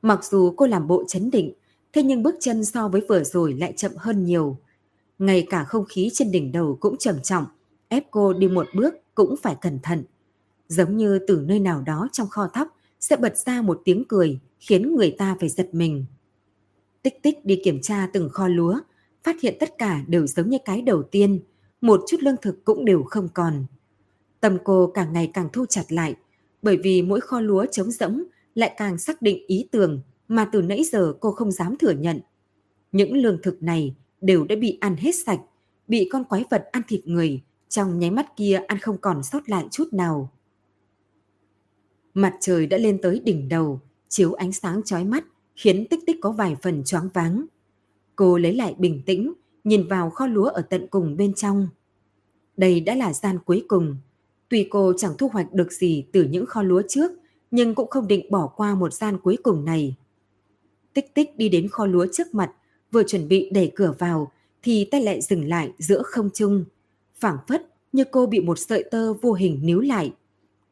Mặc dù cô làm bộ chấn định, thế nhưng bước chân so với vừa rồi lại chậm hơn nhiều. Ngay cả không khí trên đỉnh đầu cũng trầm trọng, ép cô đi một bước cũng phải cẩn thận. Giống như từ nơi nào đó trong kho thóc sẽ bật ra một tiếng cười khiến người ta phải giật mình. Tích tích đi kiểm tra từng kho lúa, phát hiện tất cả đều giống như cái đầu tiên, một chút lương thực cũng đều không còn. Tâm cô càng ngày càng thu chặt lại, bởi vì mỗi kho lúa trống rỗng lại càng xác định ý tưởng mà từ nãy giờ cô không dám thừa nhận. Những lương thực này đều đã bị ăn hết sạch, bị con quái vật ăn thịt người, trong nháy mắt kia ăn không còn sót lại chút nào. Mặt trời đã lên tới đỉnh đầu, chiếu ánh sáng chói mắt, khiến tích tích có vài phần choáng váng. Cô lấy lại bình tĩnh, nhìn vào kho lúa ở tận cùng bên trong. Đây đã là gian cuối cùng. Tuy cô chẳng thu hoạch được gì từ những kho lúa trước, nhưng cũng không định bỏ qua một gian cuối cùng này. Tích tích đi đến kho lúa trước mặt, vừa chuẩn bị đẩy cửa vào, thì tay lại dừng lại giữa không trung. phảng phất như cô bị một sợi tơ vô hình níu lại.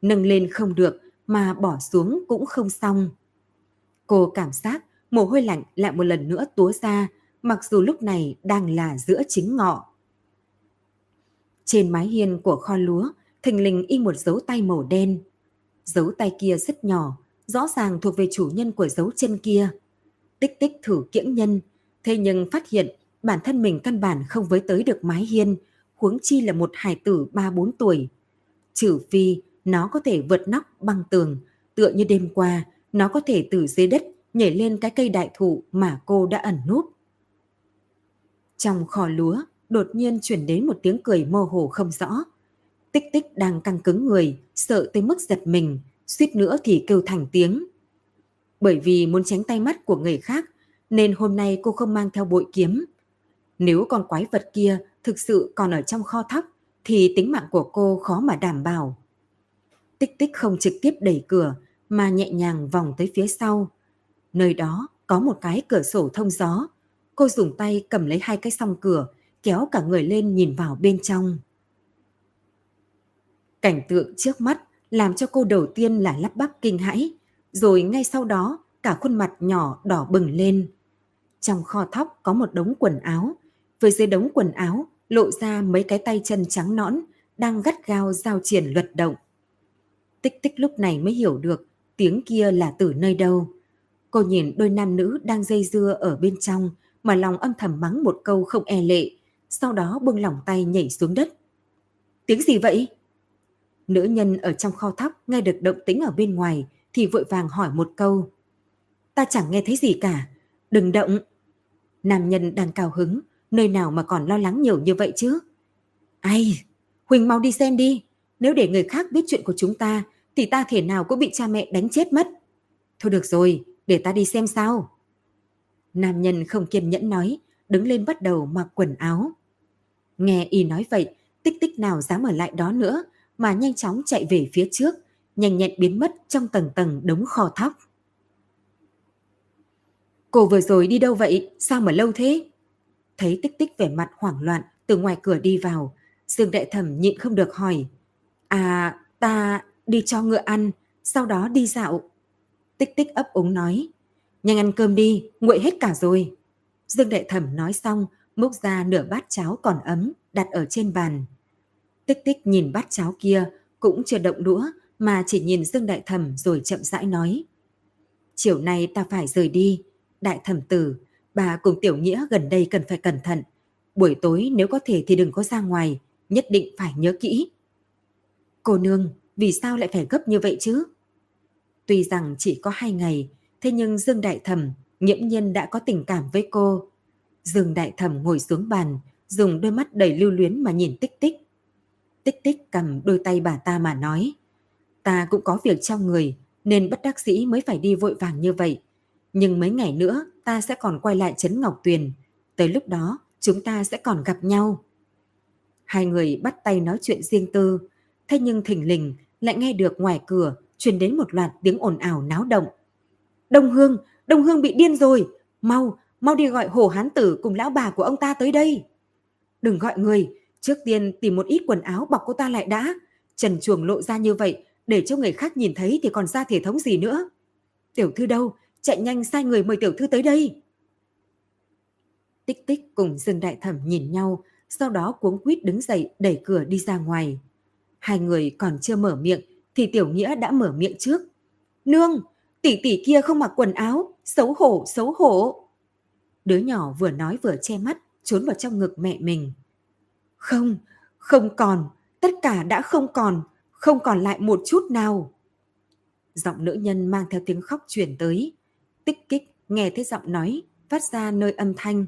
Nâng lên không được, mà bỏ xuống cũng không xong. Cô cảm giác mồ hôi lạnh lại một lần nữa túa ra, mặc dù lúc này đang là giữa chính ngọ. Trên mái hiên của kho lúa, thình lình in một dấu tay màu đen. Dấu tay kia rất nhỏ, rõ ràng thuộc về chủ nhân của dấu chân kia. Tích tích thử kiễng nhân, thế nhưng phát hiện bản thân mình căn bản không với tới được mái hiên, huống chi là một hải tử 3-4 tuổi. Trừ phi nó có thể vượt nóc băng tường, tựa như đêm qua, nó có thể từ dưới đất nhảy lên cái cây đại thụ mà cô đã ẩn núp. Trong kho lúa, đột nhiên chuyển đến một tiếng cười mơ hồ không rõ. Tích tích đang căng cứng người, sợ tới mức giật mình, suýt nữa thì kêu thành tiếng. Bởi vì muốn tránh tay mắt của người khác, nên hôm nay cô không mang theo bội kiếm. Nếu con quái vật kia thực sự còn ở trong kho thóc, thì tính mạng của cô khó mà đảm bảo. Tích tích không trực tiếp đẩy cửa mà nhẹ nhàng vòng tới phía sau. Nơi đó có một cái cửa sổ thông gió. Cô dùng tay cầm lấy hai cái song cửa, kéo cả người lên nhìn vào bên trong. Cảnh tượng trước mắt làm cho cô đầu tiên là lắp bắp kinh hãi, rồi ngay sau đó cả khuôn mặt nhỏ đỏ bừng lên. Trong kho thóc có một đống quần áo, với dưới đống quần áo lộ ra mấy cái tay chân trắng nõn đang gắt gao giao triển luật động. Tích tích lúc này mới hiểu được tiếng kia là từ nơi đâu. Cô nhìn đôi nam nữ đang dây dưa ở bên trong mà lòng âm thầm mắng một câu không e lệ, sau đó buông lỏng tay nhảy xuống đất. Tiếng gì vậy? Nữ nhân ở trong kho thóc nghe được động tĩnh ở bên ngoài thì vội vàng hỏi một câu. Ta chẳng nghe thấy gì cả, đừng động. Nam nhân đang cao hứng, nơi nào mà còn lo lắng nhiều như vậy chứ? Ai, Huỳnh mau đi xem đi, nếu để người khác biết chuyện của chúng ta thì ta thể nào cũng bị cha mẹ đánh chết mất. Thôi được rồi, để ta đi xem sao. Nam nhân không kiên nhẫn nói, đứng lên bắt đầu mặc quần áo. Nghe y nói vậy, tích tích nào dám ở lại đó nữa, mà nhanh chóng chạy về phía trước, nhanh nhẹn biến mất trong tầng tầng đống kho thóc. Cô vừa rồi đi đâu vậy? Sao mà lâu thế? Thấy tích tích vẻ mặt hoảng loạn từ ngoài cửa đi vào, Dương Đại Thẩm nhịn không được hỏi. À, ta đi cho ngựa ăn, sau đó đi dạo. Tích tích ấp úng nói. Nhanh ăn cơm đi, nguội hết cả rồi. Dương Đại Thẩm nói xong, múc ra nửa bát cháo còn ấm, đặt ở trên bàn. Tích tích nhìn bát cháo kia, cũng chưa động đũa, mà chỉ nhìn Dương Đại Thẩm rồi chậm rãi nói. Chiều nay ta phải rời đi. Đại Thẩm Tử, bà cùng Tiểu Nghĩa gần đây cần phải cẩn thận. Buổi tối nếu có thể thì đừng có ra ngoài, nhất định phải nhớ kỹ. Cô nương, vì sao lại phải gấp như vậy chứ? Tuy rằng chỉ có hai ngày, thế nhưng Dương Đại Thẩm nghiễm nhiên đã có tình cảm với cô. Dương Đại Thẩm ngồi xuống bàn, dùng đôi mắt đầy lưu luyến mà nhìn tích tích. Tích tích cầm đôi tay bà ta mà nói. Ta cũng có việc trong người, nên bất đắc dĩ mới phải đi vội vàng như vậy. Nhưng mấy ngày nữa ta sẽ còn quay lại Trấn Ngọc Tuyền. Tới lúc đó chúng ta sẽ còn gặp nhau. Hai người bắt tay nói chuyện riêng tư, thế nhưng thình lình lại nghe được ngoài cửa truyền đến một loạt tiếng ồn ào náo động. Đông Hương, Đông Hương bị điên rồi, mau, mau đi gọi hồ hán tử cùng lão bà của ông ta tới đây. Đừng gọi người, trước tiên tìm một ít quần áo bọc cô ta lại đã. Trần chuồng lộ ra như vậy, để cho người khác nhìn thấy thì còn ra thể thống gì nữa. Tiểu thư đâu, chạy nhanh sai người mời tiểu thư tới đây. Tích tích cùng Dương Đại Thẩm nhìn nhau, sau đó cuống quýt đứng dậy đẩy cửa đi ra ngoài. Hai người còn chưa mở miệng thì Tiểu Nghĩa đã mở miệng trước. Nương, tỷ tỷ kia không mặc quần áo, xấu hổ, xấu hổ. Đứa nhỏ vừa nói vừa che mắt, trốn vào trong ngực mẹ mình. Không, không còn, tất cả đã không còn, không còn lại một chút nào. Giọng nữ nhân mang theo tiếng khóc chuyển tới. Tích kích nghe thấy giọng nói phát ra nơi âm thanh.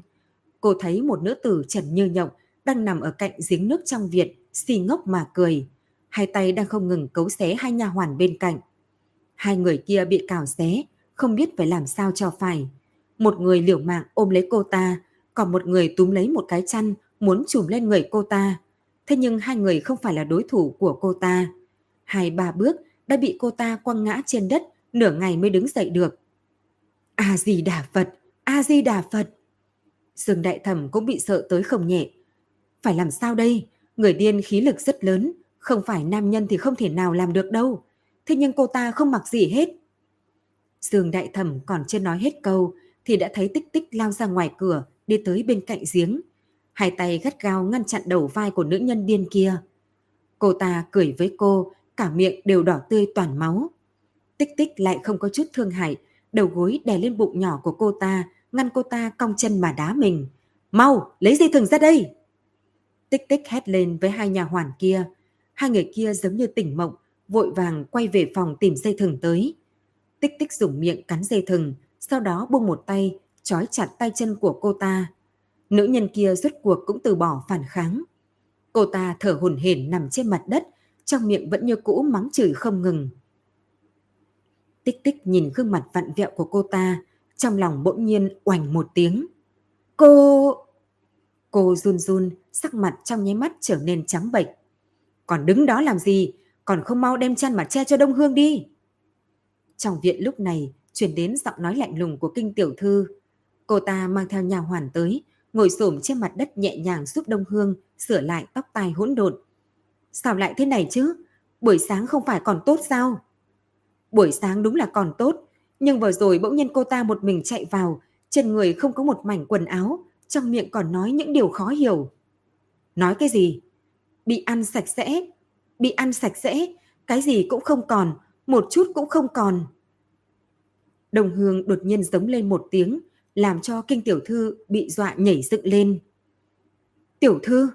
Cô thấy một nữ tử trần như nhộng đang nằm ở cạnh giếng nước trong viện, xì ngốc mà cười. Hai tay đang không ngừng cấu xé hai nha hoàn bên cạnh. Hai người kia bị cào xé, không biết phải làm sao cho phải. Một người liều mạng ôm lấy cô ta, còn một người túm lấy một cái chăn muốn trùm lên người cô ta. Thế nhưng hai người không phải là đối thủ của cô ta. Hai ba bước đã bị cô ta quăng ngã trên đất, nửa ngày mới đứng dậy được. A-di-đà Phật, A-di-đà Phật. Dương Đại Thẩm cũng bị sợ tới không nhẹ. Phải làm sao đây? Người điên khí lực rất lớn, không phải nam nhân thì không thể nào làm được đâu. Thế nhưng cô ta không mặc gì hết. Dương Đại Thẩm còn chưa nói hết câu thì đã thấy tích tích lao ra ngoài cửa đi tới bên cạnh giếng. Hai tay gắt gao ngăn chặn đầu vai của nữ nhân điên kia. Cô ta cười với cô, cả miệng đều đỏ tươi toàn máu. Tích tích lại không có chút thương hại, đầu gối đè lên bụng nhỏ của cô ta, ngăn cô ta cong chân mà đá mình. Mau, lấy dây thừng ra đây! Tích tích hét lên với hai nhà hoàn kia. Hai người kia giống như tỉnh mộng, vội vàng quay về phòng tìm dây thừng tới. Tích tích dùng miệng cắn dây thừng, sau đó buông một tay, trói chặt tay chân của cô ta. Nữ nhân kia rốt cuộc cũng từ bỏ phản kháng. Cô ta thở hổn hển nằm trên mặt đất, trong miệng vẫn như cũ mắng chửi không ngừng. Tích tích nhìn gương mặt vặn vẹo của cô ta, trong lòng bỗng nhiên oành một tiếng. Cô... Cô run run, sắc mặt trong nháy mắt trở nên trắng bệch. Còn đứng đó làm gì? Còn không mau đem chăn mà che cho Đông Hương đi. Trong viện lúc này, chuyển đến giọng nói lạnh lùng của kinh tiểu thư. Cô ta mang theo nhà hoàn tới, ngồi xổm trên mặt đất nhẹ nhàng giúp Đông Hương sửa lại tóc tai hỗn độn. Sao lại thế này chứ? Buổi sáng không phải còn tốt sao? Buổi sáng đúng là còn tốt, nhưng vừa rồi bỗng nhiên cô ta một mình chạy vào, trên người không có một mảnh quần áo, trong miệng còn nói những điều khó hiểu. Nói cái gì? Bị ăn sạch sẽ, bị ăn sạch sẽ, cái gì cũng không còn, một chút cũng không còn. Đồng hương đột nhiên giống lên một tiếng, làm cho kinh tiểu thư bị dọa nhảy dựng lên. Tiểu thư!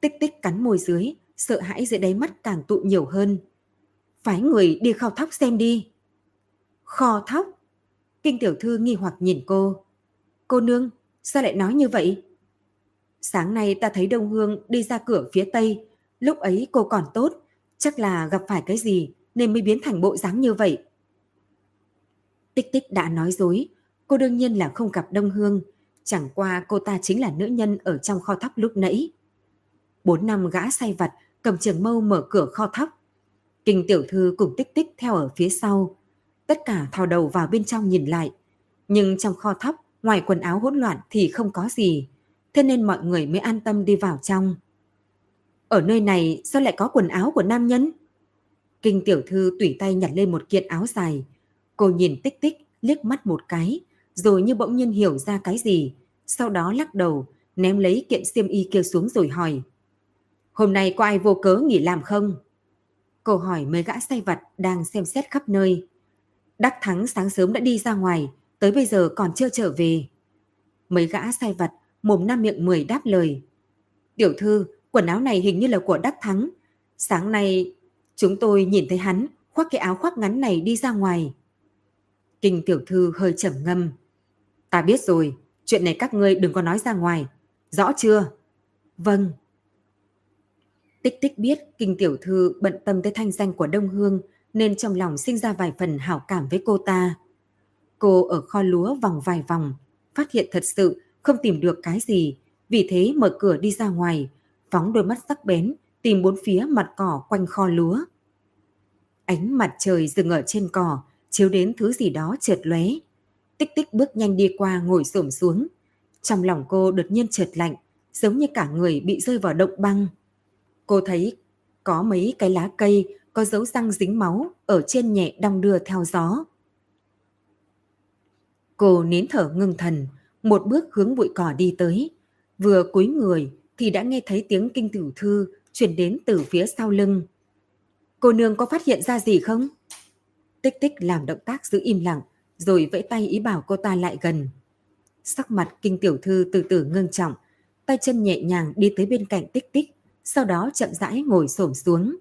Tích tích cắn môi dưới, sợ hãi dưới đáy mắt càng tụ nhiều hơn. Phái người đi kho thóc xem đi. Kho thóc? Kinh tiểu thư nghi hoặc nhìn cô. Cô nương, sao lại nói như vậy? Sáng nay ta thấy Đông Hương đi ra cửa phía tây, lúc ấy cô còn tốt, chắc là gặp phải cái gì nên mới biến thành bộ dáng như vậy. Tích tích đã nói dối, cô đương nhiên là không gặp Đông Hương, chẳng qua cô ta chính là nữ nhân ở trong kho thóc lúc nãy. Bốn năm gã say vặt cầm trường mâu mở cửa kho thóc. Kinh tiểu thư cùng tích tích theo ở phía sau. Tất cả thò đầu vào bên trong nhìn lại. Nhưng trong kho thóc, ngoài quần áo hỗn loạn thì không có gì. Thế nên mọi người mới an tâm đi vào trong. Ở nơi này sao lại có quần áo của nam nhân? Kinh tiểu thư tùy tay nhặt lên một kiện áo dài. Cô nhìn tích tích, liếc mắt một cái, rồi như bỗng nhiên hiểu ra cái gì. Sau đó lắc đầu, ném lấy kiện xiêm y kia xuống rồi hỏi. Hôm nay có ai vô cớ nghỉ làm không? Cô hỏi mấy gã say vặt đang xem xét khắp nơi. Đắc Thắng sáng sớm đã đi ra ngoài, tới bây giờ còn chưa trở về. Mấy gã say vặt, mồm năm miệng mười đáp lời. Tiểu thư, quần áo này hình như là của Đắc Thắng. Sáng nay, chúng tôi nhìn thấy hắn khoác cái áo khoác ngắn này đi ra ngoài. Kinh tiểu thư hơi trầm ngâm. Ta biết rồi, chuyện này các ngươi đừng có nói ra ngoài. Rõ chưa? Vâng. Tích tích biết kinh tiểu thư bận tâm tới thanh danh của Đông Hương nên trong lòng sinh ra vài phần hảo cảm với cô ta. Cô ở kho lúa vòng vài vòng, phát hiện thật sự không tìm được cái gì, vì thế mở cửa đi ra ngoài, phóng đôi mắt sắc bén, tìm bốn phía mặt cỏ quanh kho lúa. Ánh mặt trời dừng ở trên cỏ, chiếu đến thứ gì đó trượt lóe. Tích tích bước nhanh đi qua ngồi xổm xuống. Trong lòng cô đột nhiên trượt lạnh, giống như cả người bị rơi vào động băng. Cô thấy có mấy cái lá cây có dấu răng dính máu ở trên nhẹ đong đưa theo gió. Cô nín thở ngưng thần, một bước hướng bụi cỏ đi tới. Vừa cúi người thì đã nghe thấy tiếng kinh tử thư chuyển đến từ phía sau lưng. Cô nương có phát hiện ra gì không? Tích tích làm động tác giữ im lặng, rồi vẫy tay ý bảo cô ta lại gần. Sắc mặt kinh tiểu thư từ từ ngưng trọng, tay chân nhẹ nhàng đi tới bên cạnh tích tích, sau đó chậm rãi ngồi xổm xuống.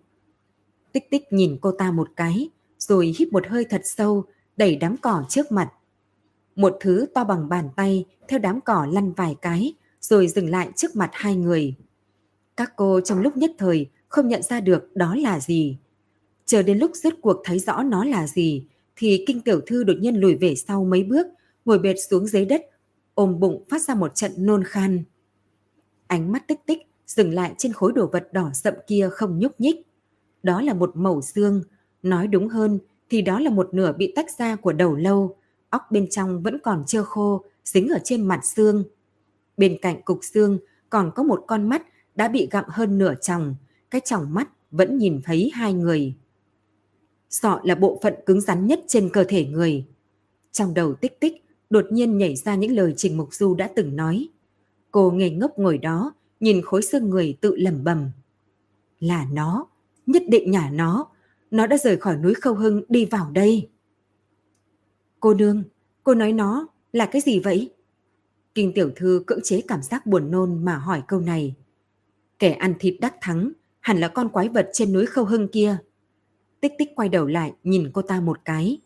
Tích tích nhìn cô ta một cái, rồi hít một hơi thật sâu, đẩy đám cỏ trước mặt. Một thứ to bằng bàn tay theo đám cỏ lăn vài cái, rồi dừng lại trước mặt hai người. Các cô trong lúc nhất thời không nhận ra được đó là gì. Chờ đến lúc rốt cuộc thấy rõ nó là gì, thì kinh tiểu thư đột nhiên lùi về sau mấy bước, ngồi bệt xuống dưới đất, ôm bụng phát ra một trận nôn khan. Ánh mắt tích tích dừng lại trên khối đồ vật đỏ sậm kia không nhúc nhích. Đó là một mẩu xương, nói đúng hơn thì đó là một nửa bị tách ra của đầu lâu, óc bên trong vẫn còn chưa khô, dính ở trên mặt xương. Bên cạnh cục xương còn có một con mắt đã bị gặm hơn nửa tròng, cái tròng mắt vẫn nhìn thấy hai người. Sọ là bộ phận cứng rắn nhất trên cơ thể người. Trong đầu tích tích, đột nhiên nhảy ra những lời Trình Mục Du đã từng nói. Cô ngây ngốc ngồi đó, nhìn khối xương người tự lẩm bẩm. Là nó, nhất định nhà nó, nó đã rời khỏi núi Khâu Hưng đi vào đây. Cô nương, cô nói nó là cái gì vậy? Kinh tiểu thư cưỡng chế cảm giác buồn nôn mà hỏi câu này. Kẻ ăn thịt đắc thắng, hẳn là con quái vật trên núi Khâu Hưng kia. Tích tích quay đầu lại nhìn cô ta một cái.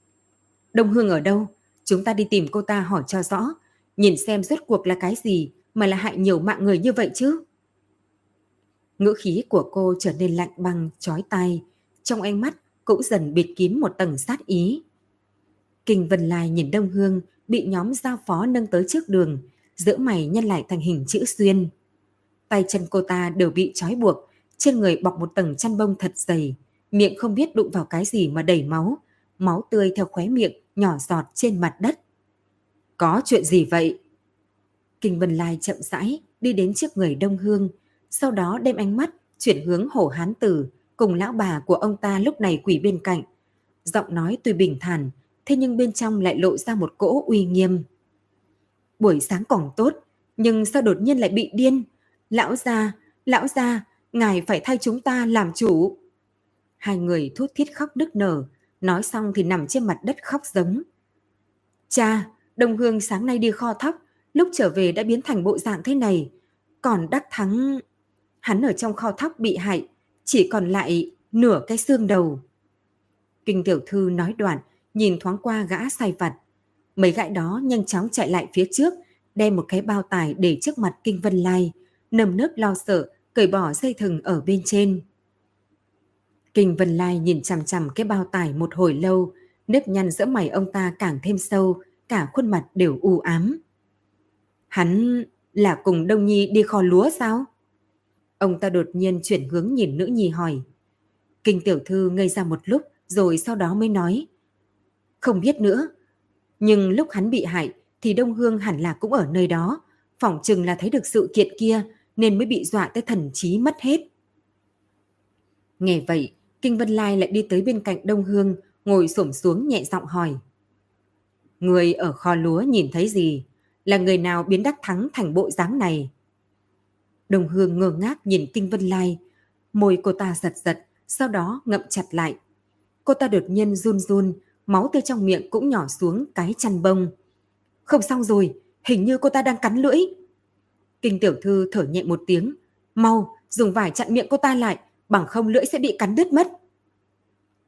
Đông Hương ở đâu? Chúng ta đi tìm cô ta hỏi cho rõ, nhìn xem rốt cuộc là cái gì mà là hại nhiều mạng người như vậy chứ. Ngữ khí của cô trở nên lạnh băng, chói tai, trong ánh mắt cũng dần bịt kín một tầng sát ý. Kinh Vân Lai nhìn Đông Hương bị nhóm giao phó nâng tới trước đường, giữa mày nhân lại thành hình chữ xuyên. Tay chân cô ta đều bị trói buộc, trên người bọc một tầng chăn bông thật dày, miệng không biết đụng vào cái gì mà đầy máu, máu tươi theo khóe miệng nhỏ giọt trên mặt đất. Có chuyện gì vậy? Kinh Vân Lai chậm rãi đi đến trước người Đông Hương, sau đó đem ánh mắt chuyển hướng hổ hán tử cùng lão bà của ông ta lúc này quỳ bên cạnh. Giọng nói tuy bình thản, thế nhưng bên trong lại lộ ra một cỗ uy nghiêm. Buổi sáng còn tốt, nhưng sao đột nhiên lại bị điên? Lão gia, lão gia, ngài phải thay chúng ta làm chủ. Hai người thút thít khóc nức nở, nói xong thì nằm trên mặt đất khóc giống. Cha, Đông Hương sáng nay đi kho thóc, lúc trở về đã biến thành bộ dạng thế này. Còn Đắc Thắng... Hắn ở trong kho thóc bị hại, chỉ còn lại nửa cái xương đầu. Kinh tiểu thư nói đoạn, nhìn thoáng qua gã sai vặt. Mấy gã đó nhanh chóng chạy lại phía trước, đem một cái bao tải để trước mặt Kinh Vân Lai, nầm nớp lo sợ, cởi bỏ dây thừng ở bên trên. Kinh Vân Lai nhìn chằm chằm cái bao tải một hồi lâu, nếp nhăn giữa mày ông ta càng thêm sâu, cả khuôn mặt đều u ám. Hắn là cùng Đông Nhi đi kho lúa sao? Ông ta đột nhiên chuyển hướng nhìn nữ nhi hỏi. Kinh tiểu thư ngây ra một lúc rồi sau đó mới nói. Không biết nữa, nhưng lúc hắn bị hại thì Đông Hương hẳn là cũng ở nơi đó, phỏng chừng là thấy được sự kiện kia nên mới bị dọa tới thần trí mất hết. Nghe vậy, Kinh Vân Lai lại đi tới bên cạnh Đông Hương, ngồi xổm xuống nhẹ giọng hỏi. Người ở kho lúa nhìn thấy gì? Là người nào biến đắc thắng thành bộ dáng này? Đồng Hương ngơ ngác nhìn Kinh Vân Lai, môi cô ta giật giật, sau đó ngậm chặt lại. Cô ta đột nhiên run run, máu tươi trong miệng cũng nhỏ xuống cái chăn bông. Không xong rồi, hình như cô ta đang cắn lưỡi. Kinh tiểu thư thở nhẹ một tiếng, mau dùng vải chặn miệng cô ta lại, bằng không lưỡi sẽ bị cắn đứt mất.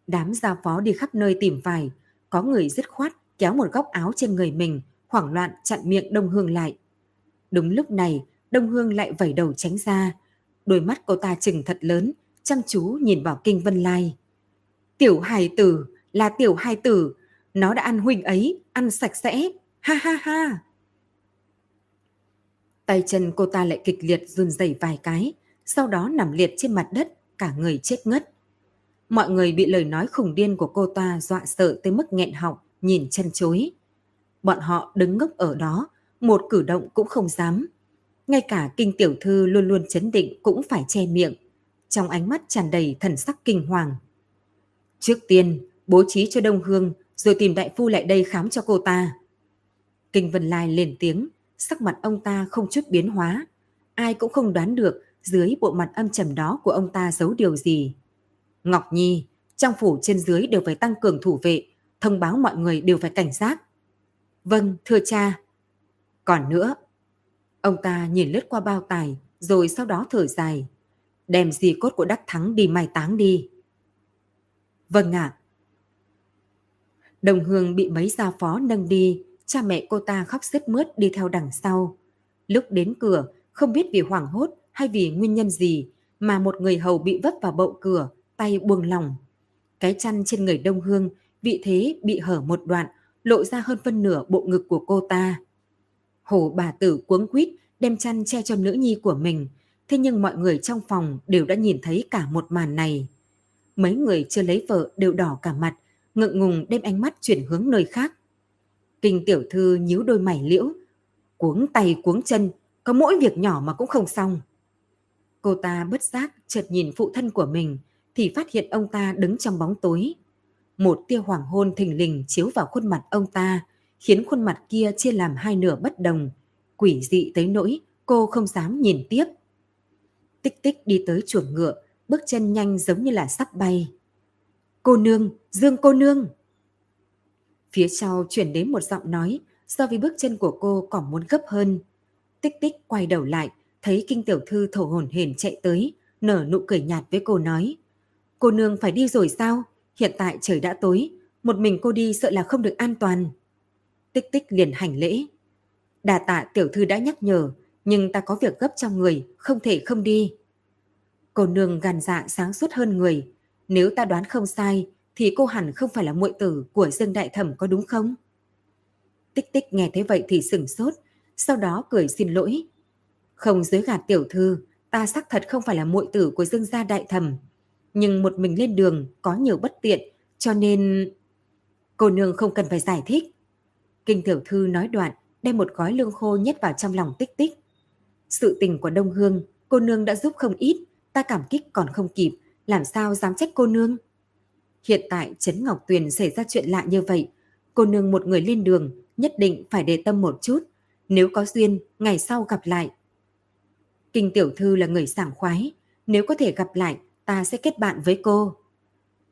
Đám gia phó đi khắp nơi tìm vải, có người dứt khoát kéo một góc áo trên người mình, hoảng loạn chặn miệng Đông Hương lại. Đúng lúc này, Đông Hương lại vẩy đầu tránh ra. Đôi mắt cô ta chừng thật lớn, chăm chú nhìn vào Kinh Vân Lai. Tiểu hài tử, là tiểu hai tử, nó đã ăn huynh ấy, ăn sạch sẽ, ha ha ha. Tay chân cô ta lại kịch liệt run rẩy vài cái, sau đó nằm liệt trên mặt đất, cả người chết ngất. Mọi người bị lời nói khủng điên của cô ta dọa sợ tới mức nghẹn họng, nhìn chân chối. Bọn họ đứng ngốc ở đó, một cử động cũng không dám. Ngay cả kinh tiểu thư luôn luôn chấn định cũng phải che miệng. Trong ánh mắt tràn đầy thần sắc kinh hoàng. Trước tiên, bố trí cho Đông Hương, rồi tìm đại phu lại đây khám cho cô ta. Kinh Vân Lai lên tiếng, sắc mặt ông ta không chút biến hóa. Ai cũng không đoán được dưới bộ mặt âm trầm đó của ông ta giấu điều gì. Ngọc Nhi, trong phủ trên dưới đều phải tăng cường thủ vệ, thông báo mọi người đều phải cảnh giác. Vâng, thưa cha. Còn nữa, ông ta nhìn lướt qua bao tài, rồi sau đó thở dài. Đem gì cốt của Đắc Thắng đi mai táng đi. Vâng ạ. Đồng Hương bị mấy gia phó nâng đi, cha mẹ cô ta khóc sướt mướt đi theo đằng sau. Lúc đến cửa, không biết vì hoảng hốt hay vì nguyên nhân gì mà một người hầu bị vấp vào bậu cửa, tay buông lỏng. Cái chăn trên người Đông Hương vị thế bị hở một đoạn, lộ ra hơn phân nửa bộ ngực của cô ta. Hồ bà tử cuống quýt đem chăn che cho nữ nhi của mình, thế nhưng mọi người trong phòng đều đã nhìn thấy cả một màn này. Mấy người chưa lấy vợ đều đỏ cả mặt, ngượng ngùng đem ánh mắt chuyển hướng nơi khác. Kinh tiểu thư nhíu đôi mày liễu, cuống tay cuống chân, có mỗi việc nhỏ mà cũng không xong. Cô ta bất giác chợt nhìn phụ thân của mình thì phát hiện ông ta đứng trong bóng tối. Một tia hoàng hôn thình lình chiếu vào khuôn mặt ông ta, khiến khuôn mặt kia chia làm hai nửa bất đồng, quỷ dị tới nỗi cô không dám nhìn tiếp. Tích tích đi tới chuồng ngựa, bước chân nhanh giống như là sắp bay. Cô nương, Dương cô nương! Phía sau chuyển đến một giọng nói, so với bước chân của cô còn muốn gấp hơn. Tích tích quay đầu lại, thấy kinh tiểu thư thổ hồn hển chạy tới, nở nụ cười nhạt với cô nói. Cô nương phải đi rồi sao? Hiện tại trời đã tối, một mình cô đi sợ là không được an toàn. Tích tích liền hành lễ. Đà tạ tiểu thư đã nhắc nhở, nhưng ta có việc gấp trong người, không thể không đi. Cô nương gàn dạ sáng suốt hơn người. Nếu ta đoán không sai, thì cô hẳn không phải là muội tử của Dương Đại Thẩm có đúng không? Tích tích nghe thấy vậy thì sửng sốt, sau đó cười xin lỗi. Không dưới gạt tiểu thư, ta xác thật không phải là muội tử của Dương gia Đại Thẩm, nhưng một mình lên đường có nhiều bất tiện, cho nên... Cô nương không cần phải giải thích. Kinh tiểu thư nói đoạn, đem một gói lương khô nhét vào trong lòng tích tích. Sự tình của Đông Hương, cô nương đã giúp không ít, ta cảm kích còn không kịp, làm sao dám trách cô nương. Hiện tại Trấn Ngọc Tuyền xảy ra chuyện lạ như vậy, cô nương một người lên đường nhất định phải để tâm một chút, nếu có duyên, ngày sau gặp lại. Kinh tiểu thư là người sảng khoái, nếu có thể gặp lại ta sẽ kết bạn với cô.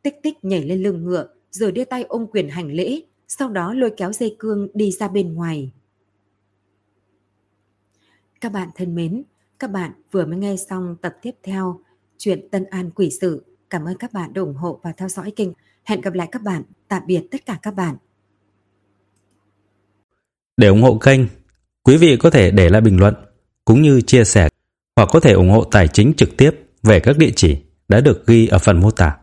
Tích tích nhảy lên lưng ngựa, rồi đưa tay ôm quyền hành lễ, sau đó lôi kéo dây cương đi ra bên ngoài. Các bạn thân mến, các bạn vừa mới nghe xong tập tiếp theo chuyện Tân An Quỷ Sự. Cảm ơn các bạn đã ủng hộ và theo dõi kênh. Hẹn gặp lại các bạn. Tạm biệt tất cả các bạn. Để ủng hộ kênh, quý vị có thể để lại bình luận cũng như chia sẻ hoặc có thể ủng hộ tài chính trực tiếp về các địa chỉ đã được ghi ở phần mô tả.